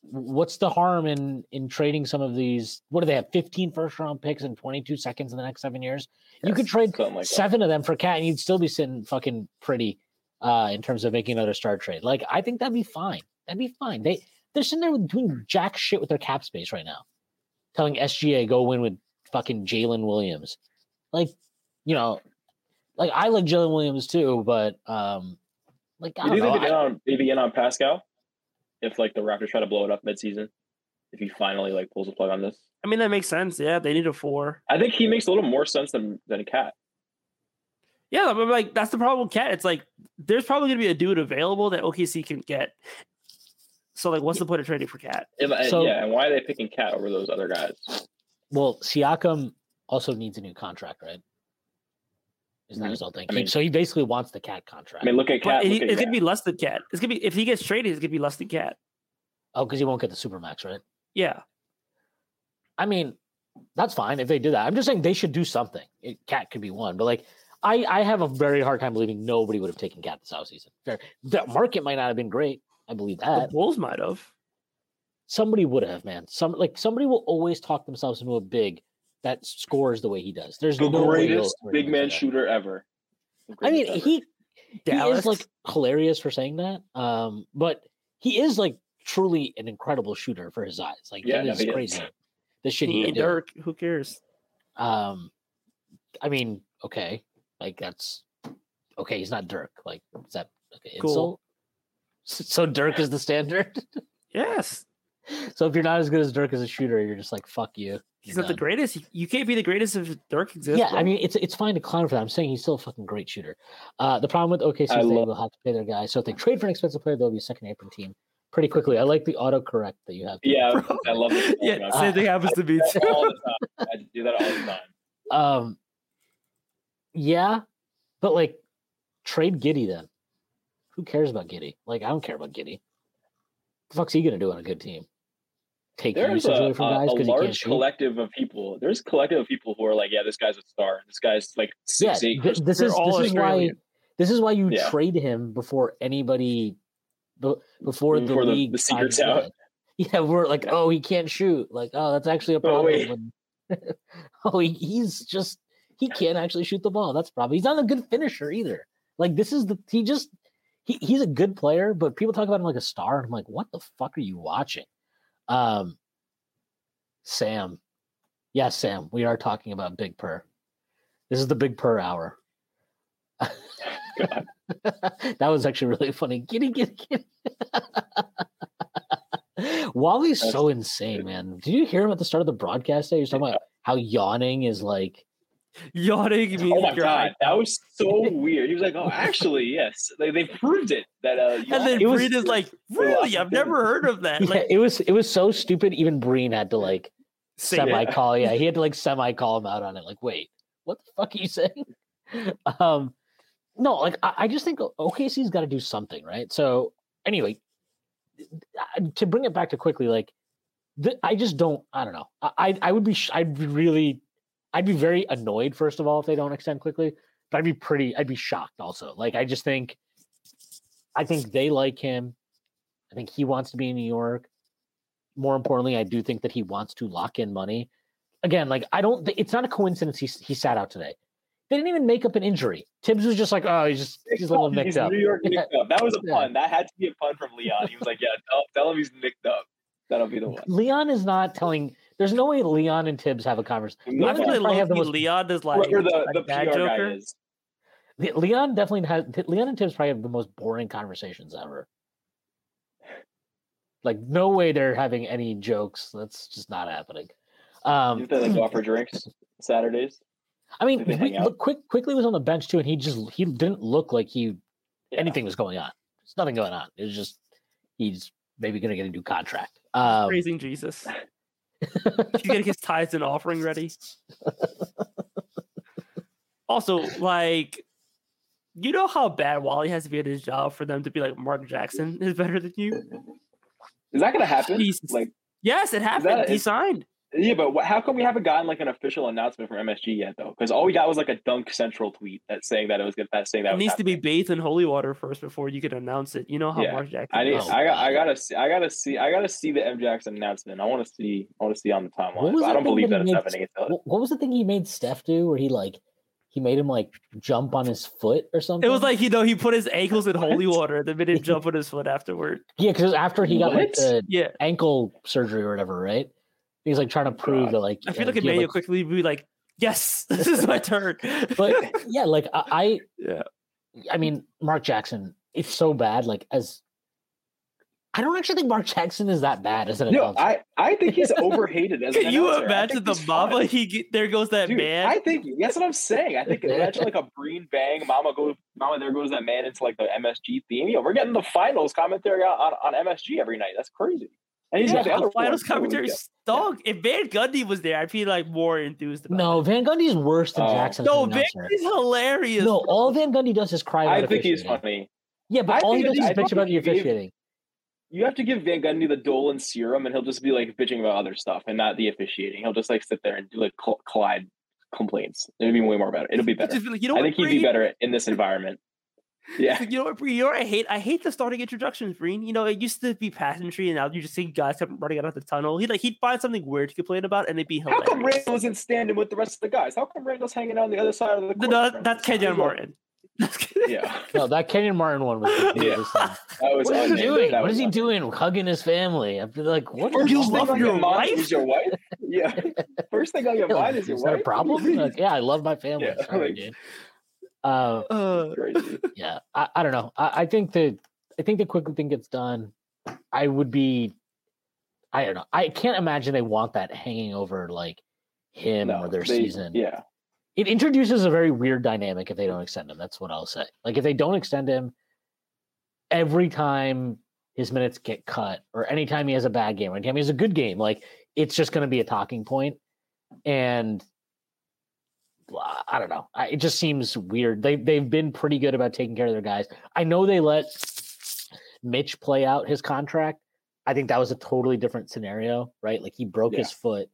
what's the harm in in trading some of these? What do they have? 15 first round picks and 22 seconds in the next seven years. You could trade like that. seven of them for cat, and you'd still be sitting fucking pretty uh in terms of making another star trade. Like I think that'd be fine. That'd be fine. They they're sitting there doing jack shit with their cap space right now, telling SGA go win with fucking Jalen Williams. Like, you know, like I like Jalen Williams too, but um, like I Do don't you know. think they'd, I- on, they'd be in on Pascal if like the Raptors try to blow it up midseason? If he finally like pulls the plug on this, I mean, that makes sense. Yeah, they need a four. I think he makes a little more sense than than a Cat. Yeah, but like that's the problem with Cat. It's like there's probably gonna be a dude available that OKC can get. So like, what's the point of trading for Cat? And- and- So- yeah, and why are they picking Cat over those other guys? well, Siakam also needs a new contract, right? Isn't that Mhm. his whole thing? I mean- so he basically wants the cat contract. I mean, look at But Cat. he- at it's gonna be less than Cat. It's gonna be if he gets traded, it's gonna be less than Cat. oh, because he won't get the supermax, right? Yeah, I mean, that's fine if they do that. I'm just saying they should do something. It, Cat could be one, but like I, I have a very hard time believing nobody would have taken Cat this offseason. Fair. The market might not have been great. I believe the that. Bulls might have. Somebody would have, man. Some like somebody will always talk themselves into a big that scores the way he does. There's the no greatest big man shooter ever. I mean, ever. he he Dallas. is like hilarious for saying that. Um, but he is like truly an incredible shooter for his size. Like Yeah, that no, is he is. crazy. The shit he he can ain't do. Dirk. Who cares? Um, I mean, okay, like that's okay. He's not Dirk. Like, is that okay? Cool. Insult? S- So Dirk is the standard. Yes. So if you're not as good as Dirk as a shooter, you're just like fuck you. He's You're not the greatest. You- You can't be the greatest if Dirk exists. Yeah, bro. I mean it's it's fine to clown for that. I'm saying he's still a fucking great shooter. Uh, the problem with OKC I is they will have to pay their guy. So if they trade for an expensive player, they'll be a second apron team pretty quickly. I like the autocorrect that you have. Yeah, Bro. I love it. yeah, same thing happens to me too. all the time. I do that all the time. Um, yeah, but like trade Giddey then. Who cares about Giddey? Like I don't care about Giddey. The fuck's he gonna do on a good team? Take There's usage a, away from a, guys because can't large collective of people. There's a collective of people who are like, yeah, this guy's a star. This guy's like Yeah, six eight. th- this is this is why this is why you Yeah. trade him before anybody before, Before the the- league the secret's out. Yeah, we're like, oh, he can't shoot. Like, oh, that's actually a Oh, problem. when- oh, he, he's just he can't actually shoot the ball. That's probably he's not a good finisher either. Like, this is the he just he, he's a good player, but people talk about him like a star. I'm like, what the fuck are you watching? Um, Sam, yes, Sam, we are talking about Big Purr. This is the Big Purr hour. That was actually really funny. Giddy, giddy, giddy. Wally's That's so insane, man. Did you hear him at the start of the broadcast? Day? He was talking about how yawning is like. Yawning means Oh my god, hyped that was so weird. He was like, "Oh, actually, yes, they, they proved it." That uh, And then It was- Breen is like, really? I've never heard of that. Yeah, it was it was so stupid. Even Breen had to like semi call. Yeah, he had to like semi call him out on it. Like, wait, what the fuck are you saying? Um, no, like I, I just think OKC's got to do something, right? So anyway, uh, to bring it back to Quickley, like th- I just don't. I don't know. I I, I would be. sh- I'd be really. I'd be very annoyed first of all if they don't extend Quickley. But I'd be pretty. I'd be shocked also. Like I just think. I think they like him. I think he wants to be in New York. More importantly, I do think that he wants to lock in money. Again, like I don't. It's not a coincidence he he sat out today. They didn't even make up an injury. Thibs was just like, oh, he's just he's a little He's up. New York nicked up. That was a pun. That had to be a pun from Leon. He was like, "Yeah, tell, tell him he's nicked up." That'll be the one. Leon is not telling. There's no way Leon and Thibs have a conversation. I No. feel Leon like probably have the low-key most- Leon is like the, a the dad PR guy is. Leon definitely has. Leon and Thibs probably have the most boring conversations ever. Like, no way they're having any jokes. That's just not happening. Um, You think they go out for drinks Saturdays? I mean, they we, look, quick Quickley was on the bench too, and he just he didn't look like he Yeah. anything was going on. There's nothing going on. It was just he's maybe going to get a new contract. Um, praising Jesus. He's getting his tithes and offering ready. Also, like, you know how bad Wally has to be at his job for them to be like Mark Jackson is better than you. Is that gonna happen? Jesus. Like, Yes, it happened. that- he is- signed. Yeah, but what, how come we haven't gotten like an official announcement from MSG yet, though? Because all we got was like a Dunk Central tweet that saying that it was good. That saying that It was needs to be bathed in holy water first before you can announce it. You know how Yeah, Mark Jackson. I need. Oh, I got, I gotta see. I gotta see. I gotta see the M Jackson announcement. I want to see. I want to see on the timeline. I don't believe that that it's made- happening. Until What, what was the thing he made Steph do where he like he made him like jump on his foot or something? It was like you know he put his ankles in holy water, then made him jump on his foot afterward. yeah, because after he got like the Yeah, ankle surgery or whatever, right? He's like trying to prove God. that like I feel like it he had, made you quickly be like, "Yes, this is my turn." But yeah, like I, I yeah, I mean, Mark Jackson, it's so bad. Like as I don't actually think Mark Jackson is that bad as an no, announcer. I. I think he's overhated as. an can you imagine the mama? fun. He get, there goes that Dude, man. I think that's what I'm saying. I think imagine like a Breen Bang, Mama goes, Mama there goes that man into like the MSG theme. Yo, we're getting the finals commentary on, on, on MSG every night. That's crazy. And he's yeah, got the other the finals ones, too. commentary Yeah. dog. If Van Gundy was there, I'd be like more enthused about no, it. Van Gundy's worse than Oh. Jackson. as No, Van announcer. Gundy's hilarious. No, all Van Gundy does is cry. About I think he's funny. Yeah, but I all he does that- is I bitch about he the gave- officiating. You have to give Van Gundy the Dolan serum, and he'll just be like bitching about other stuff and not the officiating. He'll just like sit there and do like Cl- Clyde complaints. It'll be way more better. It'll be He'd better. just be like, you know I what, think he'd be better in this environment. Yeah. You know what, Breen? You know what I hate? I hate the starting introductions, Breen. You know, it used to be pageantry, and now you just see guys come running out of the tunnel. He'd like he'd find something weird to complain about, and it'd be How come Randle isn't standing with the rest of the guys? How come Randle's hanging out on the other side of the court? No, that's Kenyon Martin. Yeah. No, that Kenyon Martin one was. Yeah. That was What is he unnamed. doing? That What he unnamed. doing? Hugging his family. I'd be like, what? Or is you love with your mind wife? is your wife. Yeah. First thing on your mind is your is that a problem? Like, yeah, I love my family. Yeah, Sorry, like- dude. Uh, Uh, Crazy. yeah, I, I don't know. I, I think that I think the Quickley thing gets done. I would be. I don't know. I can't imagine they want that hanging over like him or their they- season. Yeah, It introduces a very weird dynamic if they don't extend him. That's what I'll say. Like if they don't extend him, every time his minutes get cut, or anytime he has a bad game, or anytime he has a good game, like it's just going to be a talking point. And I don't know. I, it just seems weird. They they've been pretty good about taking care of their guys. I know they let Mitch play out his contract. I think that was a totally different scenario, right? Like he broke Yeah. his foot,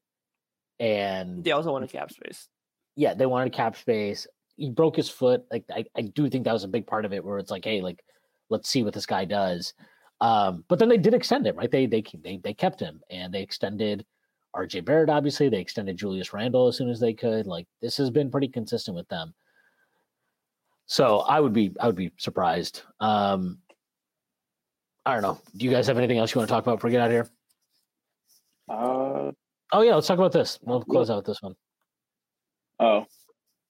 and They also wanted cap space. yeah, they wanted cap space. He broke his foot. Like I, I do think that was a big part of it, where it's like, hey, like let's see what this guy does. Um, but then they did extend him, right? They they they they kept him and they extended RJ Barrett. Obviously, they extended Julius Randle as soon as they could. Like this has been pretty consistent with them. So I would be I would be surprised. Um, I don't know. Do you guys have anything else you want to talk about before we get out of here? uh, Oh yeah, let's talk about this. We'll close out with this one. oh,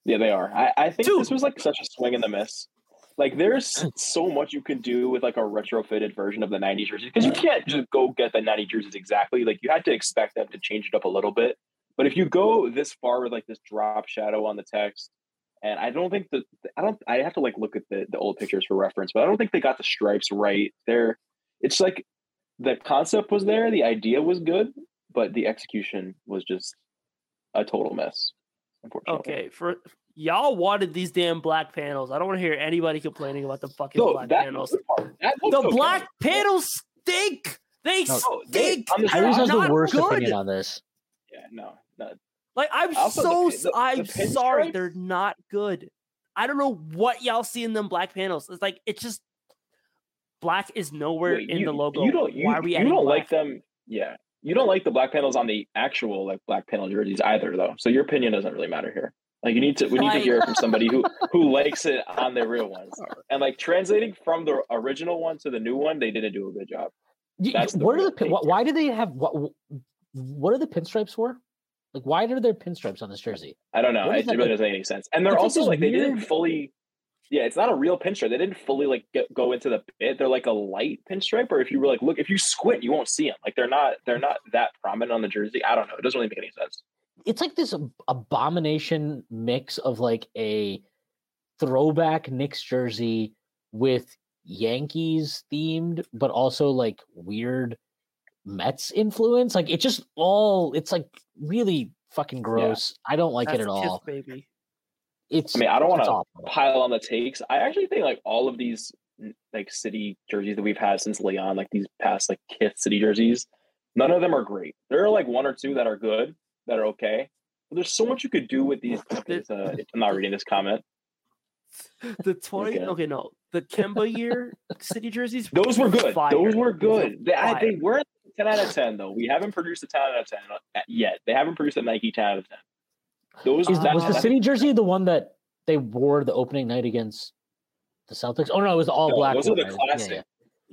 yeah, they are. I, I think Dude. this was like such a swing and the miss. Like, there's so much you can do with like a retrofitted version of the '90s jerseys because you can't just go get the '90 jerseys exactly. Like, you had to expect them to change it up a little bit. But if you go this far with like this drop shadow on the text, and I don't think that I don't I have to like look at the the old pictures for reference, but I don't think they got the stripes right. There, it's like the concept was there, the idea was good, but the execution was just a total mess. Unfortunately. Okay, for y'all wanted these damn black panels. I don't want to hear anybody complaining about the fucking No, black that panels. the. That The okay. black panels stink. They No, No, they- stink. on the- They're Tyrese has the worst good. opinion on this. Yeah, no, no. Like I'm Also, so pin- the- the I'm sorry, pinstripes- they're not good. I don't know what y'all see in them black panels. It's like it's just black is nowhere Wait, in you- the logo. You don't. You, Why are we you don't black? like them. Yeah, you don't like the black panels on the actual like black panel jerseys either, though. So your opinion doesn't really matter here. Like you need to. We need to hear from somebody who who likes it on the real ones. And like translating from the original one to the new one, they didn't do a good job. That's what are the pin- why do they have what what are the pinstripes for? Like why are there pinstripes on this jersey? I don't know. It, is that, it really like- doesn't make any sense. And they're It's also like they didn't fully. Yeah, it's not a real pinstripe. They didn't fully like get, go into the bit. They're like a light pinstripe, or if you were like look, if you squint, you won't see them. Like they're not they're not that prominent on the jersey. I don't know. It doesn't really make any sense. It's like this abomination mix of like a throwback Knicks jersey with Yankees themed, but also like weird Mets influence. Like it just all it's like really fucking gross. I don't like That's it at a kiss, all. baby. It's I mean, I don't want to pile on the takes. I actually think like all of these like city jerseys that we've had since Leon, like these past like Kith city jerseys, none of them are great. There are like one or two that are good, that are okay. But there's so much you could do with these. Okay, it's, uh, I'm not reading this comment. The twenty Okay. okay, no. The Kemba year city jerseys. Those were good. fire. Those were good. They, I, they weren't 10 out of 10 though. We haven't produced a 10 out of 10 yet. They haven't produced a Nike 10 out of 10. Those Is, that- was the city jersey the one that they wore the opening night against the Celtics? Oh no, it was the all No, black. those are the right? Classic. yeah. Yeah,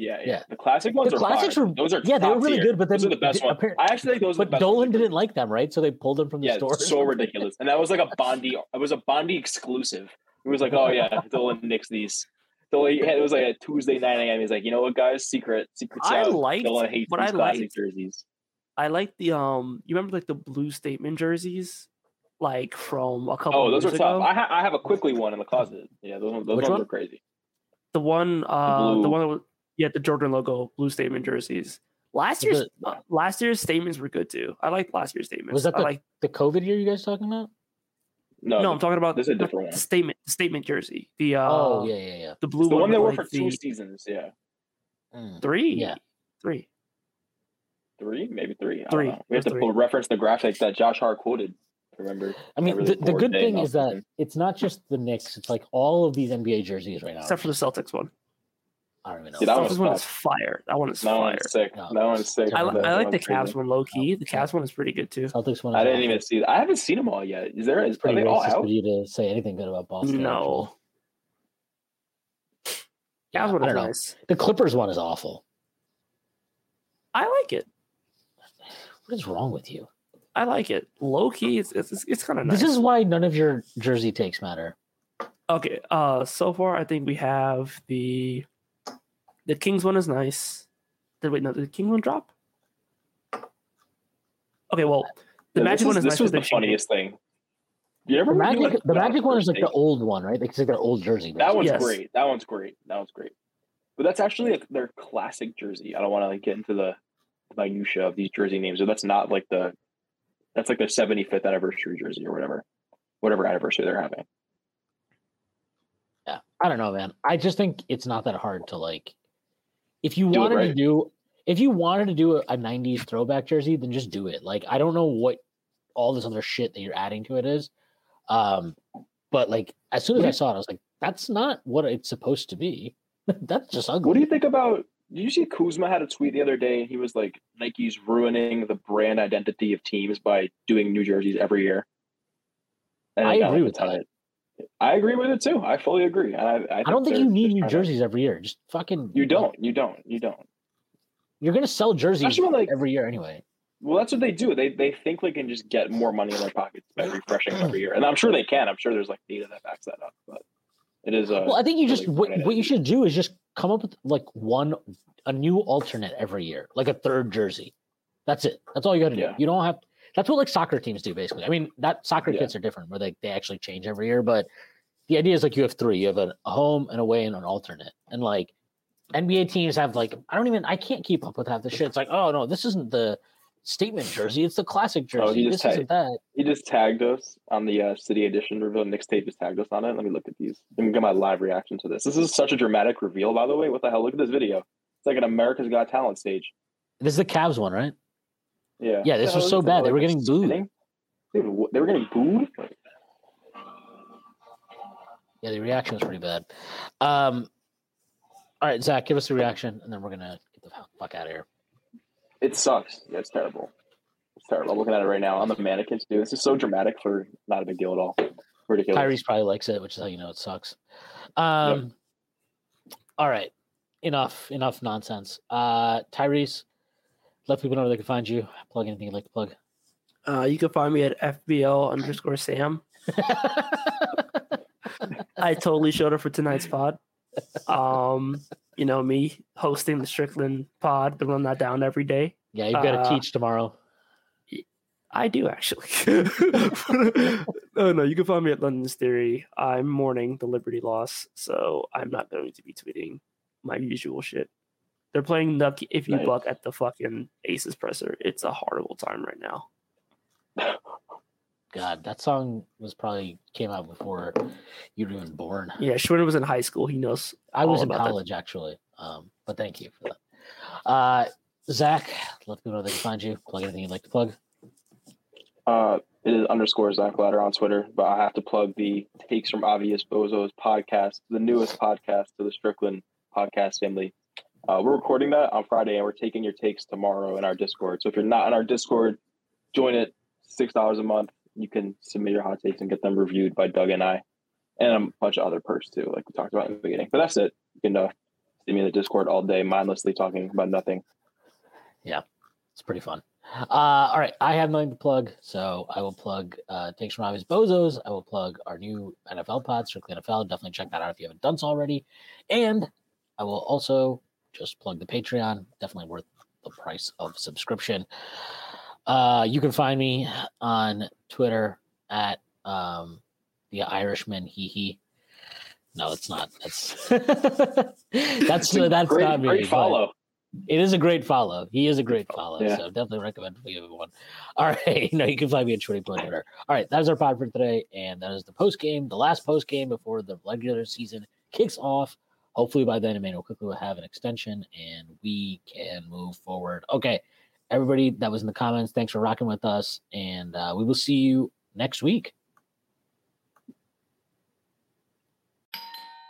yeah, Yeah. The classic ones The are classics fire. were- those are yeah, they were really tier. good, but those are the best ones. I actually think those are But the best Dolan ones. didn't like them, right? So they pulled them from the Yeah, store. so ridiculous. And that was like a Bondi. It was a Bondi exclusive. It was like, oh yeah, Dolan nicks these. So it was like a Tuesday 9 a.m. He's like, you know what, guys? Secret, secret. I like Dolan hates what these I classic liked. jerseys. I like the um. You remember like the blue statement jerseys, like from a couple. Oh, those are tough. I, ha- I have a Quickley one in the closet. Yeah, those, ones- those ones one? are crazy. The one, uh, the, blue- one that was yeah, the Jordan logo blue statement jerseys. Last year's The- uh, last year's statements were good too. I liked last year's statements. Was that the- like the COVID year you guys talking about? No, no, I'm talking about this is a different the one. statement the statement jersey. The uh, oh yeah, yeah, yeah. the blue It's the one with, they were like, for two the seasons. Yeah, Mm. three, Yeah. three. three, maybe three. I don't Three. know. We have to was pull, reference the graphics that Josh Hart quoted. Remember? I mean, really the, the good thing is that it's not just the Knicks; it's like all of these NBA jerseys right now. except for the Celtics one. I don't even know. See, that Celtics one's one is fire. That one is That fire. one's sick. No, that one's sick. I, Yeah, li- That I like the. Cavs one low key. The Cavs one is pretty good too. Celtics one. I didn't awful. even see. I haven't seen them all yet. Is there? Is It's pretty are they all out? for you to say anything good about Boston. No. actually. Yeah, Cavs one I is don't know. nice. The Clippers one is awful. I like it. What is wrong with you? I like it. Low key, it's it's, it's kind of nice. This is why none of your jersey takes matter. okay. Uh, so far I think we have the the Kings one is nice. Did wait no? Did the King one drop? Okay, well, the Yeah, magic this one is, is this nice was the they changed it. funniest thing. You ever The do, magic, like, the magic one is like the old one, right? Like, it's like their old jersey. That one's Yes. great. That one's great. That one's great. But that's actually like their classic jersey. I don't want to like get into the minutia of these jersey names, but that's not like the that's like their 75th anniversary jersey or whatever, whatever anniversary they're having. Yeah, I don't know, man. I just think it's not that hard to like. If you Do it wanted to do, if you wanted to do a, a '90s throwback jersey, then just do it. Like, I don't know what all this other shit that you're adding to it is, um, but like as soon as I saw it, I was like, that's not what it's supposed to be. that's just ugly. What do you think about? Did you see Kuzma had a tweet the other day? He was like, Nike's ruining the brand identity of teams by doing new jerseys every year. And I it agree with that. of- I agree with it too. I fully agree. I, I, I don't think you need new to- jerseys every year. Just fucking. You don't. You don't. You don't. You're gonna sell jerseys Especially like- every year anyway. Well, that's what they do. They they think they can just get more money in their pockets by refreshing every year, and I'm sure they can. I'm sure there's like data that backs that up. But it is. Well, I think you just what, what you should do is just come up with like one a new alternate every year, like a third jersey. That's it. That's all you got to do. Yeah. You don't have. That's what like soccer teams do basically. I mean, that soccer Yeah. kits are different where they they actually change every year, but the idea is like you have three. You have a, home, an away, and an alternate. And like NBA teams have like I don't even I can't keep up with half the shit. It's like oh no, this isn't the statement jersey. It's the classic jersey. Oh, he this just tagged- that. He just tagged us on the uh, City Edition reveal. Nick tape just tagged us on it. Let me look at these. Let me get my live reaction to this. This is such a dramatic reveal, by the way. What the hell? Look at this video. It's like an America's Got Talent stage. This is the Cavs one, right? Yeah. Yeah, this was so bad. They were getting booed. They were getting booed. Yeah, the reaction was pretty bad. Um, all right, Zach, give us a reaction, and then we're gonna get the fuck out of here. it sucks. Yeah, it's terrible. It's terrible. I'm looking at it right now on the mannequins, dude. This is so dramatic for not a big deal at all. Ridiculous. Tyrese probably likes it, which is how you know it sucks. Um, all right, enough, enough nonsense. Uh, Tyrese, let people know where they can find you. Plug anything you'd like to plug. Uh, you can find me at FBL underscore Sam. I totally showed up for tonight's pod. Um, you know me hosting the Strickland pod to run that down every day. yeah, you've got to Uh, teach tomorrow. I do actually. oh no, you can find me at London's Theory. I'm mourning the Liberty loss, so I'm not going to be tweeting my usual shit. They're playing Nucky if you Nice. buck at the fucking Aces presser. It's a horrible time right now. God, that song was probably came out before you were even born. Yeah, Schwinner was in high school. He knows. I was in about that. college actually, um, but thank you for that. Uh, Zach, let people know where they can find you. Plug anything you'd like to plug. Uh, it is underscore Zach Ladder on Twitter, but I have to plug the Takes from Obvious Bozos podcast, the newest podcast to the Strickland podcast family. Uh, we're recording that on Friday, and we're taking your takes tomorrow in our Discord. So if you're not in our Discord, join it. Six dollars a month. You can submit your hot takes and get them reviewed by Doug and I, and a bunch of other perks too, like we talked about in the beginning. But that's it. You can uh, see me in the Discord all day, mindlessly talking about nothing. Yeah, it's pretty fun. Uh, all right, I have nothing to plug, so I will plug uh, Takes from Obvious Bozos. I will plug our new NFL pod, Strictly NFL. Definitely check that out if you haven't done so already. And I will also just plug the Patreon. Definitely worth the price of subscription. Uh, you can find me on Twitter at um, the Irishman. Hee hee. No, it's not. That's that's uh, that's great, not me. great follow. it is a great follow. He is a great follow. Yeah. So definitely recommend for everyone. All right. You know, you can find me at Twitter. All right. That is our pod for today. And that is the post game, the last post game before the regular season kicks off. Hopefully by then, Immanuel Quickley will have an extension and we can move forward. Okay. Everybody that was in the comments, thanks for rocking with us. And uh, we will see you next week.